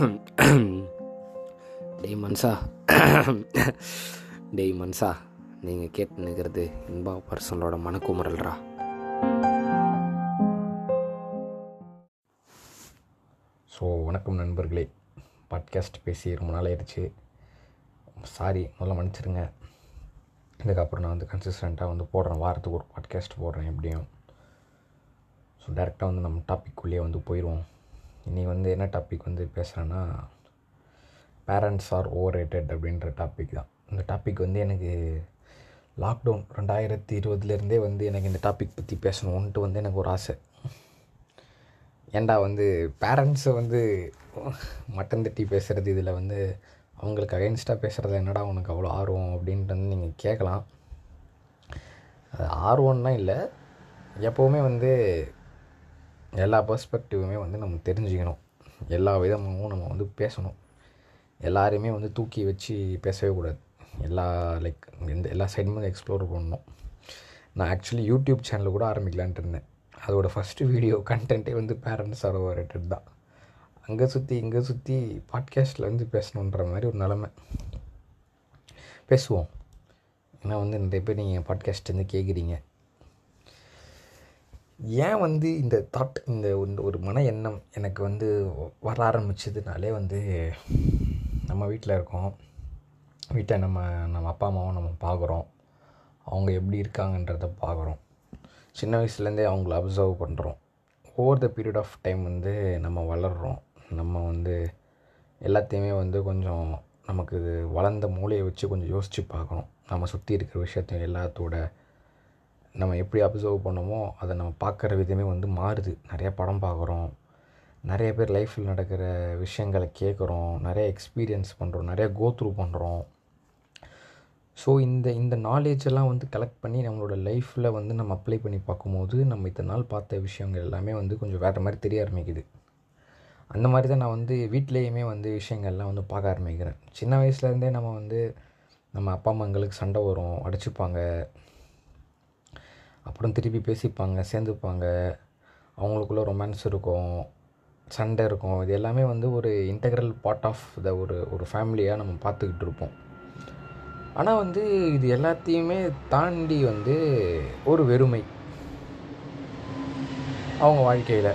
டெய் மன்சா. டெய் மன்சா நீங்கள் கேட்டு நிற்கிறது இன்பா பர்சனலோட மனக்குமுறல்ரா ஸோ வணக்கம் நண்பர்களே. பாட்காஸ்ட் பேசி ரொம்ப நாள் ஆயிடுச்சு சாரி முதல்ல மன்னிச்சிருங்க. இதுக்கப்புறம் நான் வந்து கன்சிஸ்டண்ட்டாக வந்து போடுறேன். வாரத்துக்கு ஒரு பாட்காஸ்ட் போடுறேன் எப்படியும். ஸோ டேரெக்டாக வந்து நம்ம டாப்பிக்குள்ளேயே வந்து போயிடுவோம் இன்றைக்கி வந்து என்ன டாபிக் வந்து பேசுகிறேன்னா பேரண்ட்ஸ் ஆர் ஓவர் ரேட்டட் அப்படின்ற டாபிக் தான். இந்த டாபிக் வந்து எனக்கு லாக்டவுன் ரெண்டாயிரத்தி இருபதுலேருந்தே வந்து எனக்கு இந்த டாபிக் பற்றி பேசணுன்ட்டு வந்து எனக்கு ஒரு ஆசை. ஏன்டா வந்து பேரண்ட்ஸை வந்து மட்டன் தட்டி பேசுகிறது இதில் வந்து அவங்களுக்கு அகைன்ஸ்டாக பேசுகிறது என்னடா உனக்கு அவ்வளோ ஆர்வம் அப்படின்ட்டு வந்து நீங்கள் கேட்கலாம். அது ஆர்வம்னா இல்லை எப்போவுமே வந்து எல்லா பர்ஸ்பெக்டிவுமே வந்து நம்ம தெரிஞ்சுக்கணும். எல்லா விதமாகவும் நம்ம வந்து பேசணும். எல்லாரையுமே வந்து தூக்கி வச்சு பேசவே கூடாது. எல்லா லைக் எந்த எல்லா சைடுமே எக்ஸ்ப்ளோர் பண்ணணும். நான் ஆக்சுவலி யூடியூப் சேனல் கூட ஆரம்பிக்கலான்ட்டு இருந்தேன். அதோட ஃபஸ்ட்டு வீடியோ கண்டென்ட்டே வந்து பேரண்ட்ஸ் ஆர் தான். அங்கே சுற்றி இங்கே சுற்றி பாட்காஸ்ட்டில் வந்து பேசணுன்ற மாதிரி ஒரு நிலமை. பேசுவோம். ஏன்னா வந்து நிறைய பேர் நீங்கள் பாட்காஸ்ட் வந்து கேட்குறீங்க ஏன் வந்து இந்த தாட் இந்த ஒரு மன எண்ணம் எனக்கு வந்து வர ஆரம்பிச்சதுனாலே வந்து நம்ம வீட்டில் இருக்கோம். வீட்டை நம்ம நம்ம அப்பா அம்மாவும் நம்ம பார்க்குறோம் அவங்க எப்படி இருக்காங்கன்றத பார்க்குறோம் சின்ன வயசுலேருந்தே அவங்கள அப்சர்வ் பண்ணுறோம் over the period of time வந்து நம்ம வளர்கிறோம் நம்ம வந்து எல்லாத்தையுமே வந்து கொஞ்சம் நமக்கு வளர்ந்த மூளையை வச்சு கொஞ்சம் யோசித்து பார்க்கணும் நம்ம சுற்றி இருக்கிற விஷயத்தையும் எல்லாத்தோட நம்ம எப்படி அப்சர்வ் பண்ணோமோ அதை நம்ம பார்க்குற விதமே வந்து மாறுது. நிறைய படம் பார்க்குறோம். நிறைய பேர் லைஃப்பில் நடக்கிற விஷயங்களை கேட்குறோம். நிறைய எக்ஸ்பீரியன்ஸ் பண்ணுறோம் நிறைய கோத்ரூ பண்ணுறோம் ஸோ இந்த இந்த நாலேஜ் எல்லாம் வந்து கலெக்ட் பண்ணி நம்மளோட லைஃப்பில் வந்து நம்ம அப்ளை பண்ணி பார்க்கும்போது நம்ம இத்தனை நாள் பார்த்த விஷயங்கள் எல்லாமே வந்து கொஞ்சம் வேறு மாதிரி தெரிய ஆரம்பிக்குது. அந்த மாதிரி தான் நான் வந்து வீட்லேயுமே வந்து விஷயங்கள்லாம் வந்து பார்க்க ஆரம்பிக்கிறேன். சின்ன வயசுலேருந்தே நம்ம வந்து நம்ம அப்பா அம்மாங்களுக்கு சண்டை வரும். அடிச்சுப்பாங்க. அப்புறம் திருப்பி பேசிப்பாங்க சேர்ந்துப்பாங்க. அவங்களுக்குள்ள ரொமான்ஸ் இருக்கும் சண்டை இருக்கும். இது எல்லாமே வந்து ஒரு இன்டெக்ரல் பார்ட் ஆஃப் த ஒரு ஒரு ஃபேமிலியாக நம்ம பார்த்துக்கிட்டு இருப்போம். ஆனால் வந்து இது எல்லாத்தையுமே தாண்டி வந்து ஒரு வெறுமை. அவங்க வாழ்க்கையில்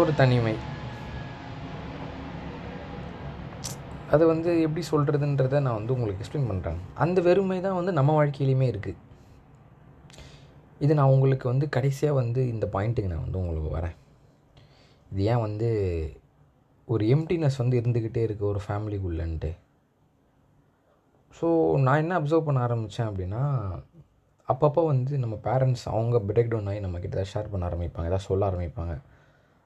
ஒரு தனிமை. அது வந்து எப்படி சொல்கிறதுன்றதை நான் வந்து உங்களுக்கு எக்ஸ்பிளைன் பண்ணுறேன் அந்த வெறுமை தான் வந்து நம்ம வாழ்க்கையிலையுமே இருக்குது இது நான் உங்களுக்கு வந்து கடைசியாக வந்து இந்த பாயிண்ட்டுக்கு நான் வந்து உங்களுக்கு வரேன். இது ஏன் வந்து ஒரு எம்டினஸ் வந்து இருந்துக்கிட்டே இருக்குது ஒரு ஃபேமிலிக்குள்ளன்ட்டு ஸோ நான் என்ன அப்சர்வ் பண்ண ஆரம்பித்தேன் அப்படின்னா அப்பப்போ வந்து நம்ம பேரண்ட்ஸ் அவங்க பிரேக் டவுன் ஆகி நம்மக்கிட்ட ஏதாவது ஷேர் பண்ண ஆரம்பிப்பாங்க ஏதாவது சொல்ல ஆரம்பிப்பாங்க.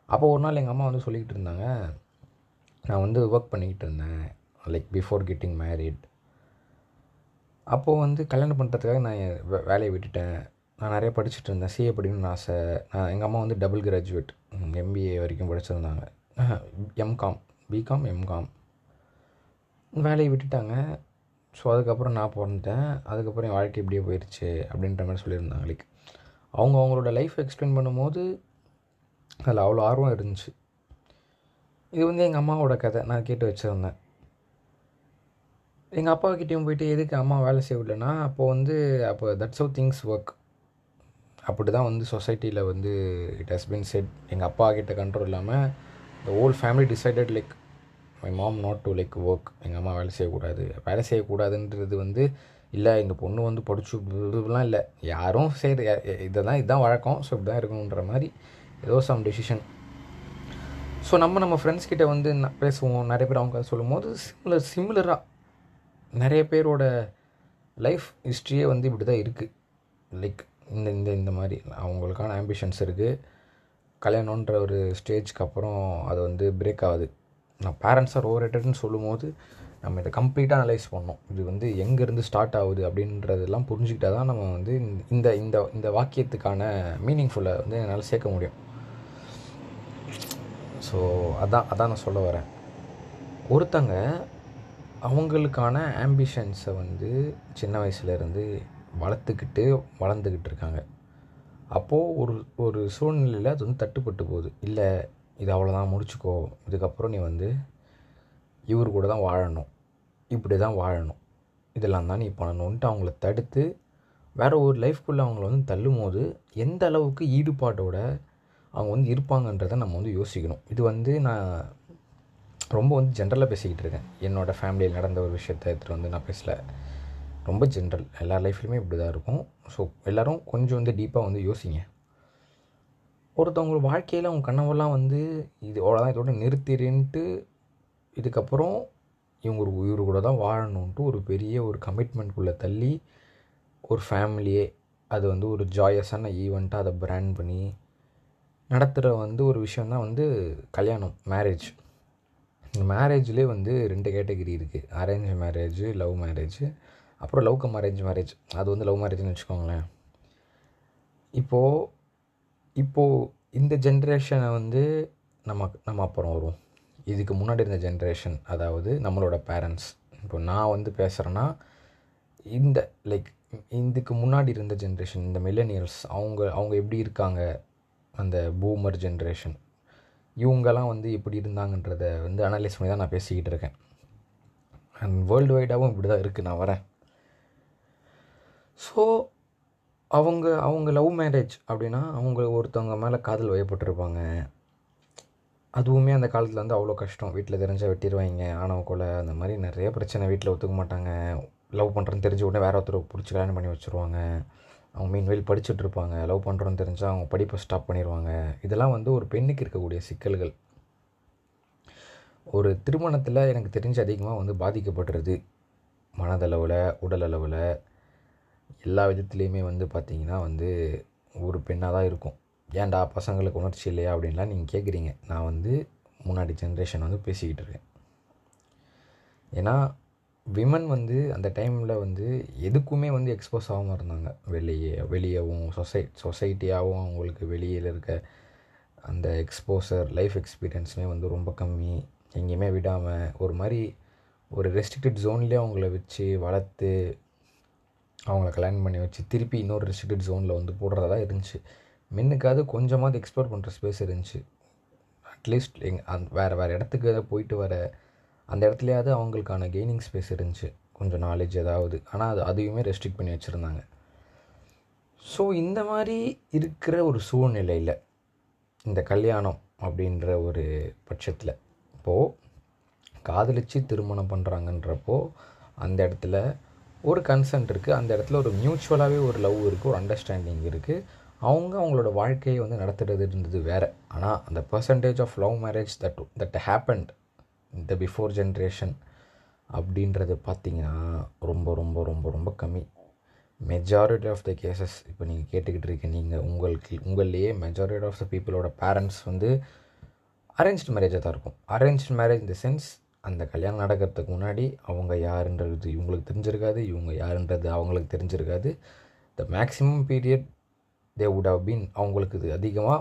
அப்போ ஒரு நாள் எங்கள் அம்மா வந்து சொல்லிக்கிட்டு இருந்தாங்க நான் வந்து ஒர்க் பண்ணிக்கிட்டு இருந்தேன் லைக் பிஃபோர் கெட்டிங் மேரிட் அப்போது வந்து கல்யாணம் பண்ணுறதுக்காக நான் வேலையை விட்டுட்டேன். நான் நிறைய படிச்சுட்டு இருந்தேன் சிஏ படிக்கணும்னு ஆசை. நான் எங்கள் அம்மா வந்து டபுள் கிராஜுவேட் எம்பிஏ வரைக்கும் படிச்சிருந்தாங்க. எம்காம் பிகாம் எம்காம் வேலையை விட்டுட்டாங்க. ஸோ அதுக்கப்புறம் நான் பிறந்துட்டேன். அதுக்கப்புறம் என் வாழ்க்கை இப்படியே போயிடுச்சு அப்படின்ற மாதிரி சொல்லியிருந்தாங்க. லைக் அவங்க அவங்களோட லைஃப் எக்ஸ்பிளைன் பண்ணும்போது அதில் அவ்வளோ ஆர்வம் இருந்துச்சு. இது வந்து எங்கள் அம்மாவோட கதை. நான் கேட்டு வச்சுருந்தேன். எங்கள் அப்பாக்கிட்டேயும் போயிட்டு எதுக்கு அம்மா வேலை செய்ய விடலன்னா அப்போது வந்து அப்போ தட்ஸ் ஹவு திங்ஸ் ஒர்க் அப்படி தான் வந்து சொசைட்டியில் வந்து இட் ஹஸ் பின் செட் எங்கள் அப்பா கிட்ட கண்ட்ரோல் இல்லாமல் the whole family decided like my mom not to like work எங்கள் அம்மா வேலை செய்யக்கூடாது. வேலை செய்யக்கூடாதுன்றது வந்து இல்லை இந்த பொண்ணு வந்து படிச்சு இதுலாம் இல்லை. யாரும் செய்கிற தான் இதுதான் வழக்கம். ஸோ இப்படி தான் இருக்கணுன்ற மாதிரி ஏதோ சம் டெசிஷன் ஸோ நம்ம நம்ம ஃப்ரெண்ட்ஸ் கிட்டே வந்து பேசுவோம். நிறைய பேர் அவங்க சொல்லும் சொல்லும்போது சிம்லர் சிமிலராக நிறைய பேரோட லைஃப் ஹிஸ்ட்ரியே வந்து இப்படி தான் இருக்குது லைக் இந்த இந்த இந்த மாதிரி அவங்களுக்கான ஆம்பிஷன்ஸ் இருக்குது கல்யாணன்ற ஒரு ஸ்டேஜ்க்கு அப்புறம் அது வந்து பிரேக் ஆகுது. நான் பேரண்ட்ஸ் ஆர் ஓவரேட்டட்னு சொல்லும்போது நம்ம இதை கம்ப்ளீட்டாக அனலைஸ் பண்ணோம். இது வந்து எங்கேருந்து ஸ்டார்ட் ஆகுது அப்படின்றதெல்லாம் புரிஞ்சுக்கிட்டால் தான் நம்ம வந்து இந்த இந்த இந்த வாக்கியத்துக்கான மீனிங்ஃபுல்லை வந்து என்னால் சேர்க்க முடியும். ஸோ அதான் அதான் நான் சொல்ல வரேன். ஒருத்தங்க அவங்களுக்கான ஆம்பிஷன்ஸை வந்து சின்ன வயசுலேருந்து வளர்த்துக்கிட்டு வளர்ந்துக்கிட்டு இருக்காங்க. அப்போது ஒரு ஒரு சூழ்நிலையில் அது வந்து தட்டுப்பட்டு போகுது. இல்லை இது அவ்வளோதான் முடிச்சுக்கோ. இதுக்கப்புறம் நீ வந்து இவர் கூட தான் வாழணும். இப்படி தான் வாழணும். இதெல்லாம் தான் நீ பண்ணணுன்ட்டு அவங்கள தடுத்து வேறு ஒரு லைஃப்குள்ளே அவங்கள வந்து தள்ளும் போது எந்த அளவுக்கு ஈடுபாட்டோட அவங்க வந்து இருப்பாங்கன்றதை நம்ம வந்து யோசிக்கணும். இது வந்து நான் ரொம்ப வந்து ஜென்ரலாக பேசிக்கிட்டு இருக்கேன். என்னோடய ஃபேமிலியில் நடந்த ஒரு விஷயத்தை எடுத்துகிட்டு வந்து நான் பேசலை. ரொம்ப ஜென்ரல் எல்லா லைஃப்லையுமே இப்படி தான் இருக்கும். ஸோ எல்லோரும் கொஞ்சம் வந்து டீப்பாக வந்து யோசிங்க. ஒருத்தவங்க வாழ்க்கையில் அவங்க கனவெல்லாம் வந்து இது அவ்வளோதான் இதோட நிறுத்திடுன்ட்டு இதுக்கப்புறம் இவங்க ஒரு உயிர் கூட தான் வாழணுன்ட்டு ஒரு பெரிய ஒரு கமிட்மெண்ட்குள்ளே தள்ளி ஒரு ஃபேமிலியே அது வந்து ஒரு ஜாயஸான ஈவெண்ட்டாக அதை பிராண்ட் பண்ணி நடத்துகிற வந்து ஒரு விஷயம் தான் வந்து கல்யாணம் மேரேஜ் இந்த மேரேஜ்லேயே வந்து ரெண்டு கேட்டகரி இருக்குது அரேஞ்ச் மேரேஜ் லவ் மேரேஜ் அப்புறம் லவ் கம் அரேஞ்ச் மேரேஜ் அது வந்து லவ் மேரேஜ்னு வச்சுக்கோங்களேன். இப்போது இப்போது இந்த ஜென்ரேஷனை வந்து நம்ம நம்ம அப்புறம் வரும் இதுக்கு முன்னாடி இருந்த ஜென்ரேஷன் அதாவது நம்மளோட பேரண்ட்ஸ் இப்போ நான் வந்து பேசுகிறேன்னா இந்த லைக் இதுக்கு முன்னாடி இருந்த ஜென்ரேஷன் இந்த மில்லனியல்ஸ் அவங்க அவங்க எப்படி இருக்காங்க? அந்த பூமர் ஜென்ரேஷன் இவங்கெல்லாம் வந்து எப்படி இருந்தாங்கன்றத வந்து அனலைஸ் பண்ணி தான் நான் பேசிக்கிட்டு இருக்கேன். அண்ட் வேர்ல்டு வைடாகவும் இப்படி தான் இருக்குது நான் வரேன். ஸோ அவங்க அவங்க லவ் மேரேஜ் அப்படின்னா அவங்க ஒருத்தவங்க மேலே காதல் வயப்பட்டிருப்பாங்க. அதுவுமே அந்த காலத்தில் வந்து அவ்வளோ கஷ்டம். வீட்டில் தெரிஞ்சால் வெட்டிடுவாங்க ஆணவ கொலை அந்த மாதிரி நிறைய பிரச்சனை வீட்டில் ஒத்துக்க மாட்டாங்க. லவ் பண்ணுறேன்னு தெரிஞ்ச உடனே வேறு ஒருத்தர் பிடிச்சி கல்யாணம் பண்ணி வச்சுருவாங்க. அவங்க மீன்வெயில் படிச்சுட்டு இருப்பாங்க. லவ் பண்ணுறோன்னு தெரிஞ்சால் அவங்க படிப்பை ஸ்டாப் பண்ணிடுவாங்க இதெல்லாம் வந்து ஒரு பெண்ணுக்கு இருக்கக்கூடிய சிக்கல்கள். ஒரு திருமணத்தில் எனக்கு தெரிஞ்சு அதிகமாக வந்து பாதிக்கப்படுறது மனதளவில் உடலளவில் எல்லா விதத்துலேயுமே வந்து பார்த்திங்கன்னா வந்து ஒரு பெண்ணாக தான் இருக்கும். ஏன்டா பசங்களுக்கு உணர்ச்சி இல்லையா அப்படின்லாம் நீங்கள் கேட்குறீங்க நான் வந்து முன்னாடி ஜென்ரேஷன் வந்து பேசிக்கிட்டு இருக்கேன். ஏன்னா விமன் வந்து அந்த டைமில் வந்து எதுக்குமே வந்து எக்ஸ்போஸ் ஆகாமல் இருந்தாங்க. வெளியே வெளியவும் சொசை சொசைட்டியாகவும் அவங்களுக்கு வெளியில் இருக்க அந்த எக்ஸ்போசர் லைஃப் எக்ஸ்பீரியன்ஸுமே வந்து ரொம்ப கம்மி. எங்கேயுமே விடாமல் ஒரு மாதிரி ஒரு ரெஸ்ட்ரிக்டட் ஜோன்லேயே அவங்கள வச்சு வளர்த்து அவங்கள கல்யாணம் பண்ணி வச்சு திருப்பி இன்னொரு ரெஸ்ட்ரிக்டட் ஜோனில் வந்து போடுறதா இருந்துச்சு. மென்னுக்காவது கொஞ்சமாவது எக்ஸ்ப்ளோர் பண்ணுற ஸ்பேஸ் இருந்துச்சு. அட்லீஸ்ட் எங் அந் வேறு வேறு இடத்துக்கு ஏதாவது போயிட்டு வர அந்த இடத்துலையாவது அவங்களுக்கான கெய்னிங் ஸ்பேஸ் இருந்துச்சு. கொஞ்சம் நாலேஜ் ஏதாவது. ஆனால் அது அதையுமே ரெஸ்ட்ரிக்ட் பண்ணி வச்சுருந்தாங்க. ஸோ இந்த மாதிரி இருக்கிற ஒரு சூழ்நிலையில் இந்த கல்யாணம் அப்படின்ற ஒரு பட்சத்தில் இப்போது காதலித்து திருமணம் பண்ணுறாங்கன்றப்போ அந்த இடத்துல ஒரு கன்சென்ட் இருக்குது அந்த இடத்துல ஒரு மியூச்சுவலாகவே ஒரு லவ் இருக்குது ஒரு அண்டர்ஸ்டாண்டிங் இருக்குது அவங்க அவங்களோட வாழ்க்கையை வந்து நடத்துகிறது இருந்தது வேறு. ஆனால் அந்த percentage of love marriage that that happened இந்த பிஃபோர் ஜென்ரேஷன் அப்படின்றது பார்த்திங்கன்னா ரொம்ப ரொம்ப ரொம்ப ரொம்ப கம்மி. மெஜாரிட்டி ஆஃப் த கேசஸ் இப்போ நீங்கள் கேட்டுக்கிட்டு இருக்க நீங்கள் உங்களுக்கு உங்கள்லேயே மெஜாரிட்டி ஆஃப் த பீப்புளோட பேரண்ட்ஸ் வந்து அரேஞ்ச்டு மேரேஜாக தான் இருக்கும். அரேஞ்ச் மேரேஜ் இந்த சென்ஸ் அந்த கல்யாணம் நடக்கிறதுக்கு முன்னாடி அவங்க யாருன்றது இவங்களுக்கு தெரிஞ்சிருக்காது இவங்க யாருன்றது அவங்களுக்கு தெரிஞ்சிருக்காது. The maximum period they would have been அவங்களுக்கு இது அதிகமாக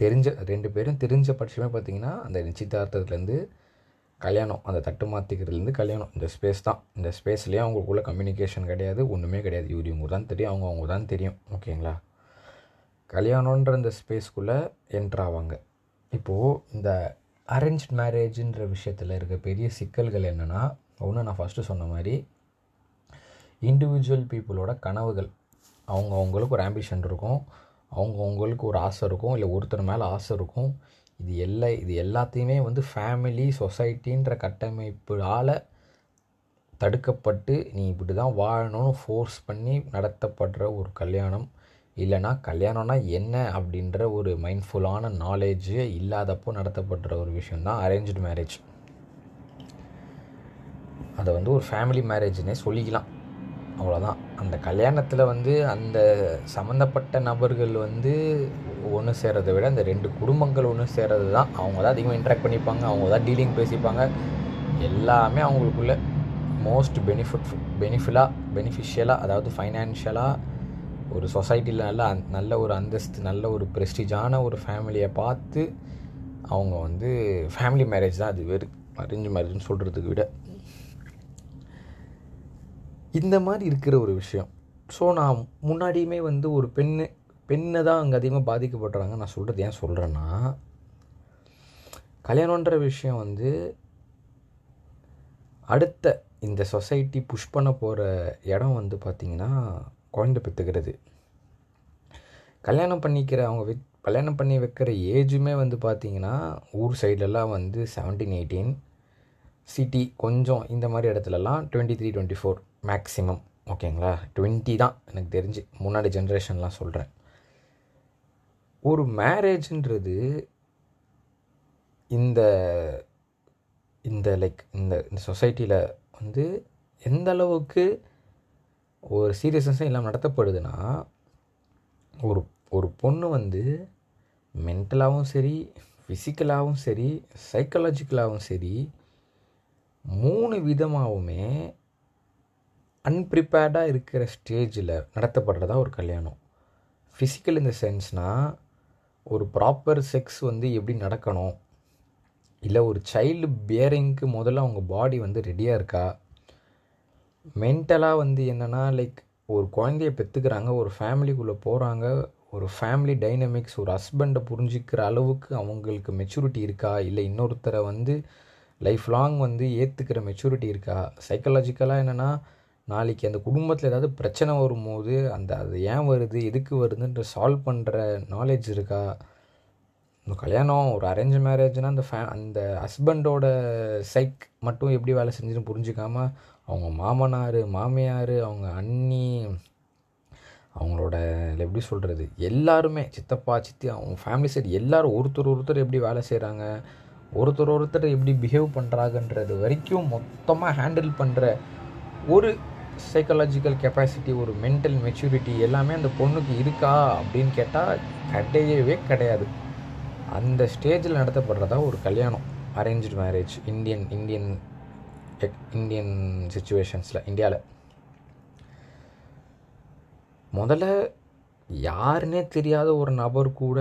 தெரிஞ்ச ரெண்டு பேரும் தெரிஞ்ச பட்சமே பார்த்திங்கன்னா அந்த நிச்சயதார்த்தத்துலேருந்து கல்யாணம் அந்த தட்டு மாற்றிக்கிறதுலேருந்து கல்யாணம். இந்த ஸ்பேஸ் தான். இந்த ஸ்பேஸ்லேயே அவங்களுக்குள்ள கம்யூனிகேஷன் கிடையாது ஒன்றுமே கிடையாது. இவர் இவங்க தான் தெரியும் அவங்க அவங்க தான் தெரியும். ஓகேங்களா? கல்யாணன்ற இந்த ஸ்பேஸ்க்குள்ளே என்ட்ராவாங்க இப்போது இந்த அரேஞ்ச் மேரேஜுன்ற விஷயத்தில் இருக்க பெரிய சிக்கல்கள் என்னென்னா ஒன்று நான் ஃபஸ்ட்டு சொன்ன மாதிரி இண்டிவிஜுவல் பீப்புளோட கனவுகள். அவங்க அவங்களுக்கு ஒரு ஆம்பிஷன் இருக்கும். அவங்க அவங்களுக்கு ஒரு ஆசை இருக்கும். இல்லை ஒருத்தர் மேலே ஆசை இருக்கும். இது எல்லா இது எல்லாத்தையுமே வந்து ஃபேமிலி சொசைட்டின்ற கட்டமைப்பால் தடுக்கப்பட்டு நீ இப்படி தான் வாழணும்னு ஃபோர்ஸ் பண்ணி நடத்தப்படுற ஒரு கல்யாணம். இல்லைனா கல்யாணம்னா என்ன அப்படின்ற ஒரு மைண்ட்ஃபுல்லான நாலேஜே இல்லாதப்போ நடத்தப்படுற ஒரு விஷயந்தான் அரேஞ்சு மேரேஜ் அதை வந்து ஒரு ஃபேமிலி மேரேஜ்னே சொல்லிக்கலாம். அவ்வளோதான் அந்த கல்யாணத்தில் வந்து அந்த சம்மந்தப்பட்ட நபர்கள் வந்து ஒன்று சேர்றதை விட அந்த ரெண்டு குடும்பங்கள் ஒன்று சேர்கிறது தான் அவங்க தான் அதிகமாக இன்ட்ராக்ட் பண்ணிப்பாங்க அவங்க தான் டீலிங் பேசிப்பாங்க. எல்லாமே அவங்களுக்குள்ள மோஸ்ட் பெனிஃபிட் பெனிஃபிலாக பெனிஃபிஷியலாக அதாவது ஃபைனான்ஷியலாக ஒரு சொசைட்டியில் நல்ல நல்ல ஒரு அந்தஸ்து நல்ல ஒரு ப்ரெஸ்டிஜான ஒரு ஃபேமிலியை பார்த்து அவங்க வந்து ஃபேமிலி மேரேஜ் தான் அது வெறு. அரேஞ்ச் மேரேஜ்னு சொல்கிறதுக்கு விட. இந்த மாதிரி இருக்கிற ஒரு விஷயம். ஸோ நான் முன்னாடியுமே வந்து ஒரு பெண்ணு பெண்ணை தான் அங்கே அதிகமாக பாதிக்கப்படுறாங்க நான் சொல்கிறது ஏன் சொல்கிறேன்னா கல்யாணன்ற விஷயம் வந்து அடுத்த இந்த சொசைட்டி புஷ் பண்ண போகிற இடம் வந்து பார்த்திங்கன்னா குழந்தை பெற்றுக்கிறது. கல்யாணம் பண்ணிக்கிற அவங்க வி கல்யாணம் பண்ணி வைக்கிற ஏஜுமே வந்து பார்த்திங்கன்னா ஊர் சைட்லலாம் வந்து செவன்டீன் எயிட்டீன் சிட்டி கொஞ்சம் இந்த மாதிரி இடத்துலலாம் twenty three twenty four maximum ஓகேங்களா டுவெண்ட்டி தான் எனக்கு தெரிஞ்சு. முன்னாடி ஜென்ரேஷன்லாம் சொல்கிறேன் ஒரு மேரேஜ்ன்றது இந்த இந்த லைக் இந்த இந்த சொசைட்டியில் வந்து எந்த அளவுக்கு ஒரு சீரியஸ்னஸும் இல்லாமல் நடத்தப்படுதுன்னா ஒரு ஒரு பொண்ணு வந்து மென்டலாகவும் சரி ஃபிசிக்கலாகவும் சரி சைக்கலாஜிக்கலாகவும் சரி மூணு விதமாகவுமே அன்ப்ரிப்பேர்டாக இருக்கிற ஸ்டேஜில் நடத்தப்படுறதா ஒரு கல்யாணம். ஃபிசிக்கல் இந்த சென்ஸ்னால் ஒரு ப்ராப்பர் செக்ஸ் வந்து எப்படி நடக்கணும்? இல்லை ஒரு சைல்டு பியரிங்க்கு முதல்ல அவங்க பாடி வந்து ரெடியாக இருக்கா? மென்டலாக வந்து என்னென்னா லைக் ஒரு குழந்தைய பெற்றுக்கிறாங்க ஒரு ஃபேமிலிக்குள்ளே போகிறாங்க ஒரு ஃபேமிலி டைனமிக்ஸ் ஒரு ஹஸ்பண்டை புரிஞ்சிக்கிற அளவுக்கு அவங்களுக்கு மெச்சூரிட்டி இருக்கா? இல்லை இன்னொருத்தரை வந்து லைஃப் லாங் வந்து ஏற்றுக்கிற மெச்சூரிட்டி இருக்கா? சைக்கலாஜிக்கலாக என்னென்னா நாளைக்கு அந்த குடும்பத்தில் ஏதாவது பிரச்சனை வரும்போது அந்த அது ஏன் வருது? எதுக்கு வருதுன்ற சால்வ் பண்ணுற நாலேஜ் இருக்கா? இந்த கல்யாணம் ஒரு அரேஞ்ச் மேரேஜ்னால் அந்த ஃபே அந்த ஹஸ்பண்டோட சைக் மட்டும் எப்படி வேலை செஞ்சுன்னு புரிஞ்சுக்காம அவங்க மாமனார் மாமியார் அவங்க அண்ணி அவங்களோட எப்படி சொல்கிறது எல்லாருமே சித்தப்பா சித்தி அவங்க ஃபேமிலி சைடு எல்லோரும் ஒருத்தர் ஒருத்தர் எப்படி வேலை செய்கிறாங்க ஒருத்தர் ஒருத்தர் எப்படி பிஹேவ் பண்ணுறாங்கன்றது வரைக்கும் மொத்தமாக ஹேண்டில் பண்ணுற ஒரு சைக்கலாஜிக்கல் கெப்பாசிட்டி ஒரு மென்டல் மெச்சூரிட்டி எல்லாமே அந்த பொண்ணுக்கு இருக்கா அப்படின்னு கேட்டால் கிடையவே கிடையாது. அந்த ஸ்டேஜில் நடத்தப்படுறதா ஒரு கல்யாணம் arrange marriage Indian Indian Indian சுச்சுவேஷன்ஸில் இந்தியாவில் முதல்ல யாருன்னே தெரியாத ஒரு நபர் கூட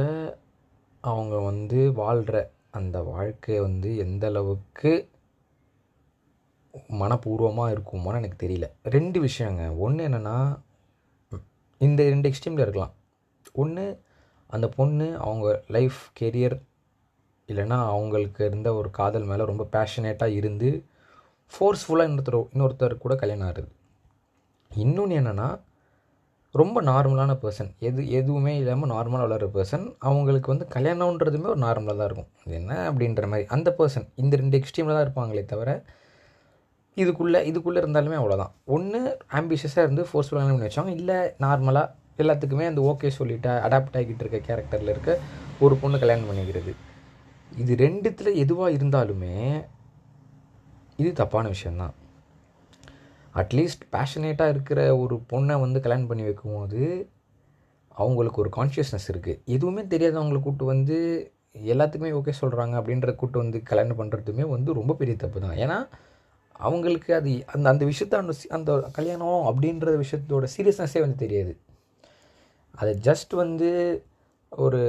அவங்க வந்து வாழ்கிற அந்த வாழ்க்கை வந்து எந்த அளவுக்கு மனப்பூர்வமாக இருக்குமான்னு எனக்கு தெரியல. ரெண்டு விஷயங்க. ஒன்று என்னென்னா இந்த ரெண்டு எக்ஸ்ட்ரீமில் இருக்கலாம். ஒன்று அந்த பொண்ணு அவங்க லைஃப் கெரியர் இல்லைன்னா அவங்களுக்கு இருந்த ஒரு காதல் மேலே ரொம்ப பேஷனேட்டாக இருந்து ஃபோர்ஸ்ஃபுல்லாக இன்னொருத்தர் இன்னொருத்தர் கூட கல்யாணம் ஆகுது இன்னொன்று என்னென்னா ரொம்ப நார்மலான பர்சன் எது எதுவுமே இல்லாமல் நார்மலாக வளர்கிற பர்சன் அவங்களுக்கு வந்து கல்யாணன்றதுமே ஒரு நார்மலாக தான் இருக்கும். இது என்ன அப்படின்ற மாதிரி. அந்த பர்சன் இந்த ரெண்டு எக்ஸ்ட்ரீமில் தான் இருப்பாங்களே தவிர இதுக்குள்ளே இதுக்குள்ளே இருந்தாலுமே அவ்வளோதான் ஒன்று ஆம்பிஷியஸாக இருந்து ஃபோர்ஸ்ஃபுல்லாக பண்ணி வச்சாங்க இல்லை நார்மலாக எல்லாத்துக்குமே அந்த ஓகே சொல்லிட்டு அடாப்ட் ஆகிட்டு இருக்க கேரக்டரில் இருக்க ஒரு பொண்ணு கல்யாணம் பண்ணிக்கிறது. இது ரெண்டுத்தில் எதுவாக இருந்தாலுமே இது தப்பான விஷயந்தான் அட்லீஸ்ட் பேஷனேட்டாக இருக்கிற ஒரு பொண்ணை வந்து கல்யாணம் பண்ணி வைக்கும்போது அவங்களுக்கு ஒரு கான்ஷியஸ்னஸ் இருக்குது எதுவுமே தெரியாதவங்களை கூட்டு வந்து எல்லாத்துக்குமே ஓகே சொல்கிறாங்க அப்படின்ற கூட்டு வந்து கல்யாணம் பண்ணுறதுமே வந்து ரொம்ப பெரிய தப்பு தான் ஏன்னா அவங்களுக்கு அது அந்த அந்த விஷயத்த அந்த அந்த கல்யாணம் அப்படின்ற விஷயத்தோட சீரியஸ்னஸே வந்து தெரியாது. அதை ஜஸ்ட் வந்து ஒரு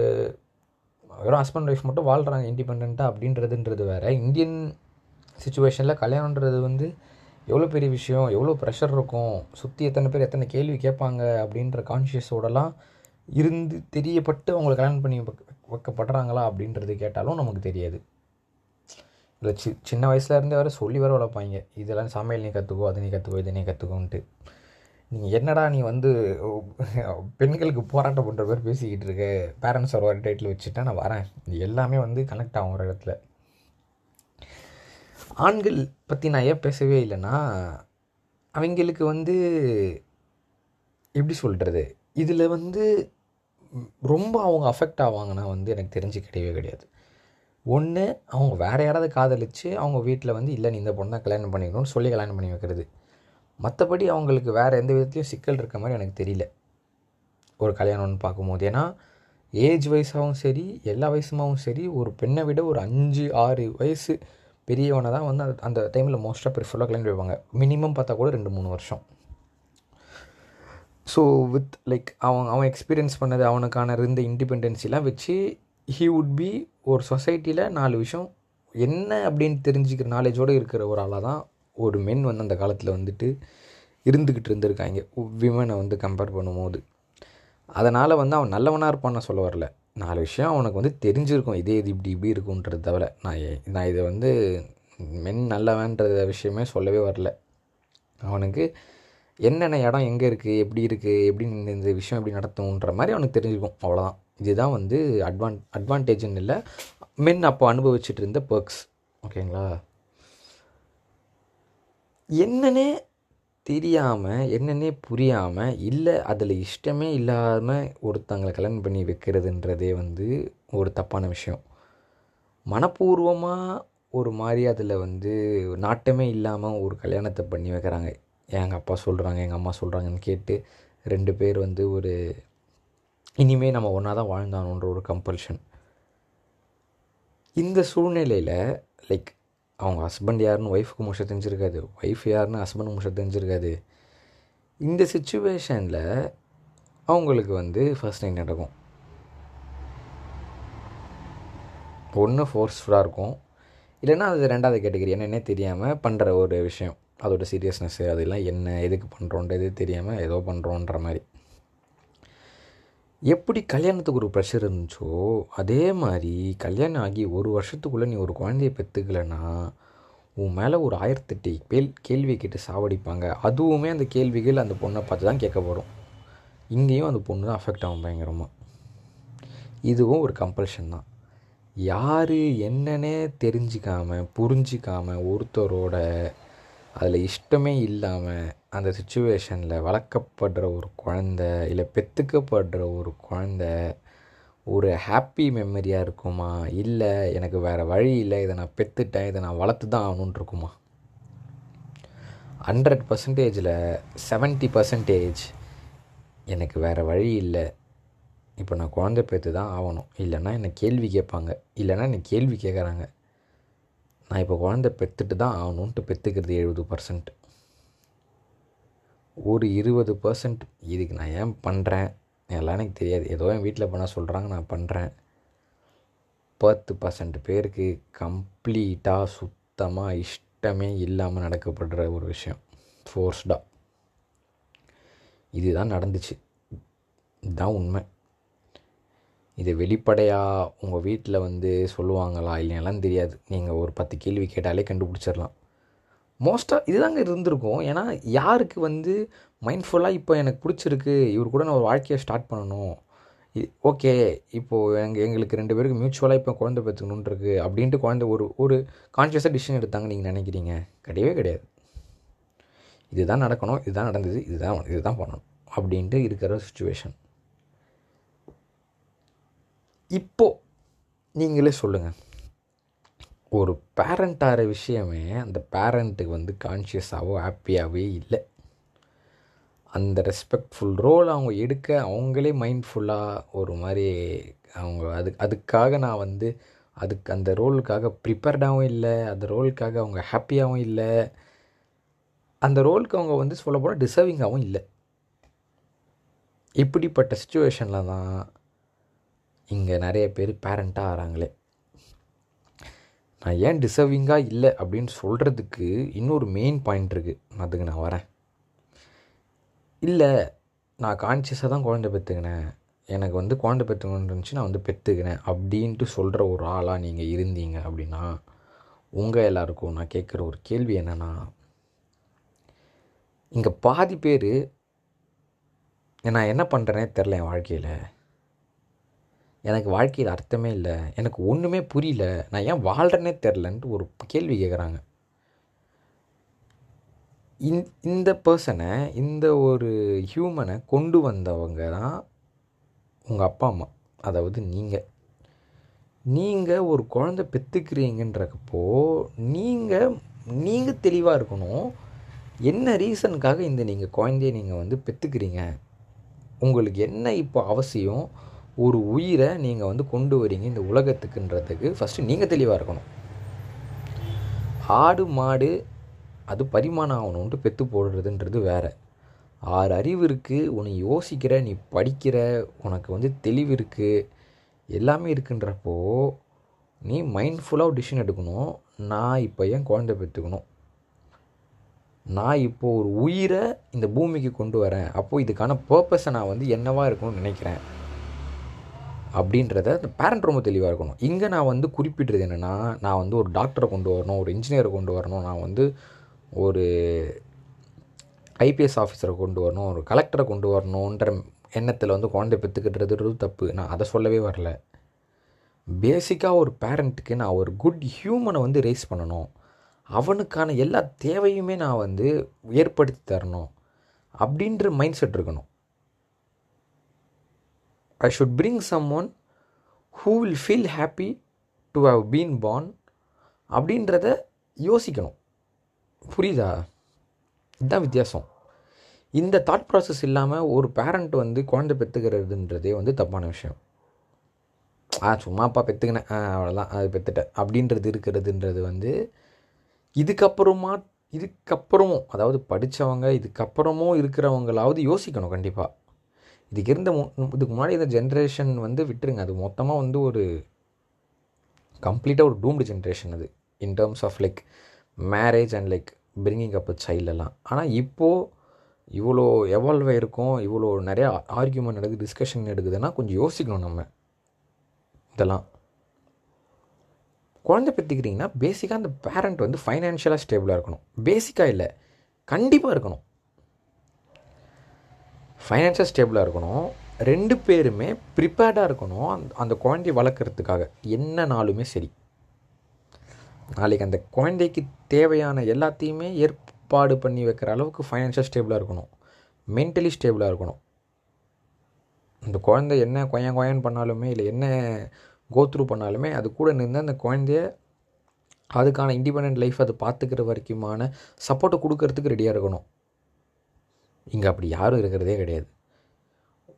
வெறும் ஹஸ்பண்ட் ஒய்ஃப் மட்டும் வாழ்கிறாங்க இண்டிபெண்ட்டாக அப்படின்றதுன்றது வேறு. இந்தியன் சுச்சுவேஷனில் கல்யாணன்றது வந்து எவ்வளோ பெரிய விஷயம் எவ்வளோ ப்ரெஷர் இருக்கும் சுற்றி எத்தனை பேர் எத்தனை கேள்வி கேட்பாங்க அப்படின்ற கான்ஷியஸோடலாம் இருந்து தெரியப்பட்டு அவங்களை கல்யாணம் பண்ணி வைக்கப்படுறாங்களா அப்படின்றது கேட்டாலும் நமக்கு தெரியாது. இல்லை சி சின்ன வயசுலேருந்தே இருந்தே வேறு சொல்லி வேறு வளர்ப்பாங்க. இதெல்லாம் சமையல் நீ கற்றுக்கோ அதை நீ கற்றுக்கோ இதை நீ கற்றுக்கோன்ட்டு நீங்கள் என்னடா நீ வந்து பெண்களுக்கு போராட்டம் பண்ணுற பேர் பேசிக்கிட்டு இருக்க? பேரண்ட்ஸ் ஒரு டைட்டில் வச்சுட்டா நான் வரேன். இது எல்லாமே வந்து கனெக்ட் ஆகும் ஒரு இடத்துல. ஆண்கள் பற்றி நான் ஏன் பேசவே இல்லைன்னா அவங்களுக்கு வந்து எப்படி சொல்கிறது இதில் வந்து ரொம்ப அவங்க அஃபெக்ட் ஆவாங்கன்னா வந்து எனக்கு தெரிஞ்சு கிடையவே கிடையாது. ஒன்று அவங்க வேறு யாராவது காதலிச்சு அவங்க வீட்டில் வந்து இல்லை நீ இந்த பொண்ணு தான் கல்யாணம் பண்ணிக்கணும்னு சொல்லி கல்யாணம் பண்ணி வைக்கிறது. மற்றபடி அவங்களுக்கு வேறு எந்த விதத்துலையும் சிக்கல் இருக்க மாதிரி எனக்கு தெரியல. ஒரு கல்யாணம்னு பார்க்கும்போது. ஏன்னா ஏஜ் வயசாகவும் சரி எல்லா வயசுமாகவும் சரி ஒரு பெண்ணை விட ஒரு அஞ்சு ஆறு வயசு பெரியவனை தான் வந்து அந்த அந்த டைமில் மோஸ்ட்டாக ப்ரிஃபர்லாக கல்யாணம் வைப்பாங்க மினிமம் பார்த்தா கூட ரெண்டு மூணு வருஷம். ஸோ வித் லைக் அவன் அவன் எக்ஸ்பீரியன்ஸ் பண்ணது அவனுக்கான இருந்த இண்டிபெண்டன்சிலாம் வச்சு ஹீ வுட் பி ஒரு சொசைட்டியில் நாலு விஷயம். என்ன அப்படின்னு தெரிஞ்சுக்கிற நாலேஜோடு இருக்கிற ஒரு ஆளாக தான் ஒரு மென் வந்து அந்த காலத்தில் வந்துட்டு இருந்துக்கிட்டு இருந்திருக்காங்க. விமனை வந்து கம்பேர் பண்ணும்போது. அதனால் வந்து அவன் நல்லவனாக இருப்பான்னு சொல்ல வரல. நாலு விஷயம் அவனுக்கு வந்து தெரிஞ்சிருக்கும். இதே இது இப்படி இப்படி இருக்குன்றது தவிர நான் நான் இதை வந்து மென் நல்லவன்ற விஷயமே சொல்லவே வரல. அவனுக்கு என்னென்ன இடம் எங்கே இருக்குது எப்படி இருக்குது எப்படி இந்த- இந்த விஷயம் எப்படி நடத்தும்ன்ற மாதிரி அவனுக்கு தெரிஞ்சுக்கும் அவ்வளோதான் இதுதான் வந்து அட்வான் அட்வான்டேஜ்னு இல்லை. மென் அப்போ அனுபவிச்சுட்டு இருந்த பர்க்ஸ் ஓகேங்களா என்னன்னே தெரியாமல் என்னென்னே புரியாமல் இல்லை அதில் இஷ்டமே இல்லாமல் ஒருத்தங்களை கல்யாணம் பண்ணி வைக்கிறதுன்றதே வந்து ஒரு தப்பான விஷயம். மனப்பூர்வமாக ஒரு மாதிரி அதில் வந்து நாட்டமே இல்லாமல் ஒரு கல்யாணத்தை பண்ணி வைக்கிறாங்க. எங்கள் அப்பா சொல்கிறாங்க எங்கள் அம்மா சொல்கிறாங்கன்னு கேட்டு ரெண்டு பேர் வந்து ஒரு இனிமேல் நம்ம ஒன்றா தான் வாழ்ந்தானுன்ற ஒரு கம்பல்ஷன் இந்த சூழ்நிலையில் லைக் அவங்க ஹஸ்பண்ட் யாருன்னு ஒய்ஃபுக்கு முஷ தெரிஞ்சிருக்காது. ஒய்ஃப் யாருன்னு ஹஸ்பண்ட் முஷ தெரிஞ்சிருக்காது. இந்த சுச்சுவேஷனில் அவங்களுக்கு வந்து ஃபர்ஸ்ட் நைட் நடக்கும்? ஒன்று ஃபோர்ஸ்ஃபுல்லாக இருக்கும். இல்லைன்னா அது ரெண்டாவது கேட்டகரி என்னென்னே தெரியாமல் பண்ணுற ஒரு விஷயம். அதோட சீரியஸ்னஸ்ஸு அதெல்லாம் என்ன எதுக்கு பண்ணுறோன்றது தெரியாமல் ஏதோ பண்ணுறோன்ற மாதிரி. எப்படி கல்யாணத்துக்கு ஒரு ப்ரெஷர் இருந்துச்சோ அதே மாதிரி கல்யாணம் ஆகி ஒரு வருஷத்துக்குள்ளே நீ ஒரு குழந்தைய பெற்றுக்கலைன்னா உன் மேலே ஒரு ஆயிரத்தெட்டு கேள் கேள்வி கேட்டு சாவடிப்பாங்க. அதுவுமே அந்த கேள்விகள் அந்த பொண்ணை பார்த்து தான் கேட்கப்படும். இங்கேயும் அந்த பொண்ணு தான் அஃபெக்ட் ஆகும் பயங்கரமாக இதுவும் ஒரு கம்பல்ஷன் தான். யார் என்னன்னே தெரிஞ்சிக்காமல் புரிஞ்சிக்காமல் ஒருத்தரோட அதில் இஷ்டமே இல்லாமல் அந்த சுச்சுவேஷனில் வளர்க்கப்படுற ஒரு குழந்த இல்லை பெற்றுக்கப்படுற ஒரு குழந்த ஒரு ஹாப்பி மெமரியாக இருக்குமா? இல்லை எனக்கு வேறு வழி இல்லை இதை நான் பெற்றுட்டேன் இதை நான் வளர்த்து தான் ஆகணுன்னு இருக்குமா? ஹண்ட்ரட் பர்சன்டேஜில் செவன்ட்டி பர்சன்டேஜ் எனக்கு வேறு வழி இல்லை. இப்போ நான் குழந்த பெற்று தான் ஆகணும். இல்லைன்னா என்னை கேள்வி கேட்பாங்க. இல்லைன்னா என்னை கேள்வி கேட்குறாங்க. நான் இப்போ குழந்த பெற்றுட்டு தான் ஆகணுன்ட்டு பெற்றுக்கிறது எழுபது பர்சன்ட் ஒரு இருபது பர்சன்ட் இதுக்கு நான் ஏன் பண்ணுறேன் எல்லாம் எனக்கு தெரியாது. ஏதோ என் வீட்டில் பண்ண சொல்கிறாங்க நான் பண்ணுறேன் பத்து பர்சன்ட் பேருக்கு கம்ப்ளீட்டாக சுத்தமாக இஷ்டமே இல்லாமல் நடக்கப்படுற ஒரு விஷயம். ஃபோர்ஸ்டாக இதுதான் நடந்துச்சு. இதுதான் உண்மை. இது வெளிப்படையாக உங்கள் வீட்டில் வந்து சொல்லுவாங்களா இல்லைனாலாம் தெரியாது. நீங்கள் ஒரு பத்து கேள்வி கேட்டாலே கண்டுபிடிச்சிடலாம். மோஸ்ட்டாக இதுதாங்க இருந்திருக்கும். ஏன்னா யாருக்கு வந்து மைண்ட்ஃபுல்லாக இப்போ எனக்கு பிடிச்சிருக்கு இவர் கூட நான் ஒரு வாழ்க்கையை ஸ்டார்ட் பண்ணணும். ஓகே இப்போது எங்கள் எங்களுக்கு ரெண்டு பேருக்கு மியூச்சுவலாக இப்போ குழந்தை பெற்றுக்கணுன்ட்ருக்கு அப்படின்ட்டு குழந்தை ஒரு ஒரு கான்ஷியஸாக டிசிஷன் எடுத்தாங்க நீங்கள் நினைக்கிறீங்க? கிடையவே கிடையாது. இதுதான் நடக்கணும் இதுதான் நடந்தது இதுதான் இதுதான் பண்ணணும் அப்படின்ட்டு இருக்கிற சுச்சுவேஷன் இப்போது நீங்களே சொல்லுங்கள் ஒரு பேரண்ட் ஆகிற விஷயமே அந்த பேரண்ட்டுக்கு வந்து கான்ஷியஸாகவோ ஹாப்பியாகவே இல்லை. அந்த ரெஸ்பெக்ட்ஃபுல் ரோல் அவங்க எடுக்க அவங்களே மைண்ட்ஃபுல்லாக ஒரு மாதிரி அவங்க அது அதுக்காக நான் வந்து அதுக்கு அந்த ரோலுக்காக ப்ரிப்பேர்டாகவும் இல்லை அந்த ரோலுக்காக அவங்க ஹாப்பியாகவும் இல்லை. அந்த ரோலுக்கு அவங்க வந்து சொல்ல போனால் டிசர்விங்காகவும் இல்லை. இப்படிப்பட்ட சுச்சுவேஷனில் தான் இங்கே நிறைய பேர் பேரண்ட்டாக ஆகிறாங்களே. நான் ஏன் டிசர்விங்காக இல்லை அப்படின்னு சொல்கிறதுக்கு இன்னொரு மெயின் பாயிண்ட் இருக்குது அதுக்கு நான் வரேன். இல்லை நான் கான்சியஸாக தான் குழந்தை பெற்றுக்கினேன். எனக்கு வந்து குழந்தை பெற்றுக்கணுன்னு இருந்துச்சு நான் வந்து பெற்றுக்கினேன் அப்படின்ட்டு சொல்கிற ஒரு ஆளாக நீங்கள் இருந்தீங்க அப்படின்னா உங்கள் எல்லாருக்கும் நான் கேட்குற ஒரு கேள்வி என்னென்னா இங்கே பாதி பேர் நான் என்ன பண்ணுறேனே தெரில என் வாழ்க்கையில். எனக்கு வாழ்க்கையில் அர்த்தமே இல்லை. எனக்கு ஒன்றுமே புரியல. நான் ஏன் வாழ்கிறேனே தெரிலன்ட்டு ஒரு கேள்வி கேட்குறாங்க இந் இந்த பர்சனை இந்த ஒரு ஹியூமனை கொண்டு வந்தவங்க தான் உங்கள் அப்பா அம்மா. அதாவது நீங்கள் நீங்கள் ஒரு குழந்தை பெற்றுக்கிறீங்கன்றப்போ நீங்கள் நீங்கள் தெளிவாக இருக்கணும். என்ன ரீசனுக்காக இந்த நீங்கள் குழந்தைய நீங்கள் வந்து பெற்றுக்கிறீங்க உங்களுக்கு என்ன இப்போ அவசியம்? ஒரு உயிரை நீங்கள் வந்து கொண்டு வரீங்க இந்த உலகத்துக்குன்றதுக்கு ஃபஸ்ட்டு நீங்கள் தெளிவாக இருக்கணும். ஆடு மாடு அது பரிமாணம் ஆகணுன்ட்டு பெற்று போடுறதுன்றது வேறு. ஆறு அறிவு இருக்குது உன்னை யோசிக்கிற நீ படிக்கிற உனக்கு வந்து தெளிவு இருக்குது எல்லாமே இருக்குன்றப்போ நீ மைண்ட்ஃபுல்லாக டிசிஷன் எடுக்கணும். நான் இப்போ ஏன் குழந்தை பெற்றுக்கணும்? நான் இப்போது ஒரு உயிரை இந்த பூமிக்கு கொண்டு வரேன். அப்போது இதுக்கான பர்பஸை நான் வந்து என்னவாக இருக்கணும்னு நினைக்கிறேன்? அப்படின்றத அந்த பேரண்ட் ரொம்ப தெளிவாக இருக்கணும். இங்கே நான் வந்து குறிப்பிட்டது என்னென்னா நான் வந்து ஒரு டாக்டரை கொண்டு வரணும் ஒரு இன்ஜினியரை கொண்டு வரணும் நான் வந்து ஒரு ஐபிஎஸ் ஆஃபீஸரை கொண்டு வரணும் ஒரு கலெக்டரை கொண்டு வரணுன்ற எண்ணத்தில் வந்து குழந்தை பெற்றுக்கிட்டுறது தப்பு. நான் அதை சொல்லவே வரல. பேசிக்காக ஒரு பேரண்ட்டுக்கு நான் ஒரு குட் ஹியூமனை வந்து ரேஸ் பண்ணணும். அவனுக்கான எல்லா தேவையுமே நான் வந்து ஏற்படுத்தி தரணும். அப்படின்ற மைண்ட் செட் இருக்கணும். I should bring someone who will feel happy to have been born அப்படின்றத யோசிக்கணும். புரியுதா? இதுதான் வித்தியாசம். இந்த தாட் ப்ராசஸ் இல்லாமல் ஒரு பேரண்ட் வந்து குழந்தை பெற்றுக்கிறதுன்றதே வந்து தப்பான விஷயம். ஆ சும்மா அப்பா பெற்றுக்கினேன் ஆ அவ்வளோதான் அது பெற்றுட்டேன் அப்படின்றது இருக்கிறதுன்றது வந்து இதுக்கப்புறமா இதுக்கப்புறமும் அதாவது படித்தவங்க இதுக்கப்புறமும் இருக்கிறவங்களாவது யோசிக்கணும் கண்டிப்பாக இதுக்கு இருந்த மு இதுக்கு முன்னாடி இந்த ஜென்ரேஷன் வந்து விட்டுருங்க. அது மொத்தமாக வந்து ஒரு கம்ப்ளீட்டாக ஒரு டூம்டு ஜென்ரேஷன் அது. In terms of like marriage and like bringing up சைல்டெல்லாம் ஆனால் இப்போது இவ்வளோ எவால்வ் ஆகிருக்கும் இவ்வளோ நிறையா ஆர்கியூமெண்ட் நடக்குது டிஸ்கஷன் நடக்குதுன்னா கொஞ்சம் யோசிக்கணும் நம்ம. இதெல்லாம். குழந்தை பெற்றுக்கிறீங்கன்னா பேசிக்காக அந்த பேரண்ட் வந்து ஃபைனான்ஷியலாக ஸ்டேபிளாக இருக்கணும். பேசிக்காக இல்லை. கண்டிப்பாக இருக்கணும். ஃபைனான்ஷியல் ஸ்டேபிளாக இருக்கணும். ரெண்டு பேருமே ப்ரிப்பேர்டாக இருக்கணும் அந்த அந்த குழந்தைய வளர்க்குறதுக்காக. என்ன நாளுமே சரி. நாளைக்கு அந்த குழந்தைக்கு தேவையான எல்லாத்தையுமே ஏற்பாடு பண்ணி வைக்கிற அளவுக்கு ஃபைனான்ஷியல் ஸ்டேபிளாக இருக்கணும். மென்டலி ஸ்டேபிளாக இருக்கணும். அந்த குழந்தை என்ன கொயன் கொயன் பண்ணாலுமே இல்லை என்ன கோத்ரூ பண்ணாலுமே அது கூட நின்று அந்த குழந்தைய அதுக்கான இண்டிபெண்ட் லைஃப் அது பார்த்துக்கிற வரைக்குமான சப்போர்ட்டை கொடுக்கறதுக்கு ரெடியாக இருக்கணும். இங்கே அப்படி யாரும் இருக்கிறதே கிடையாது.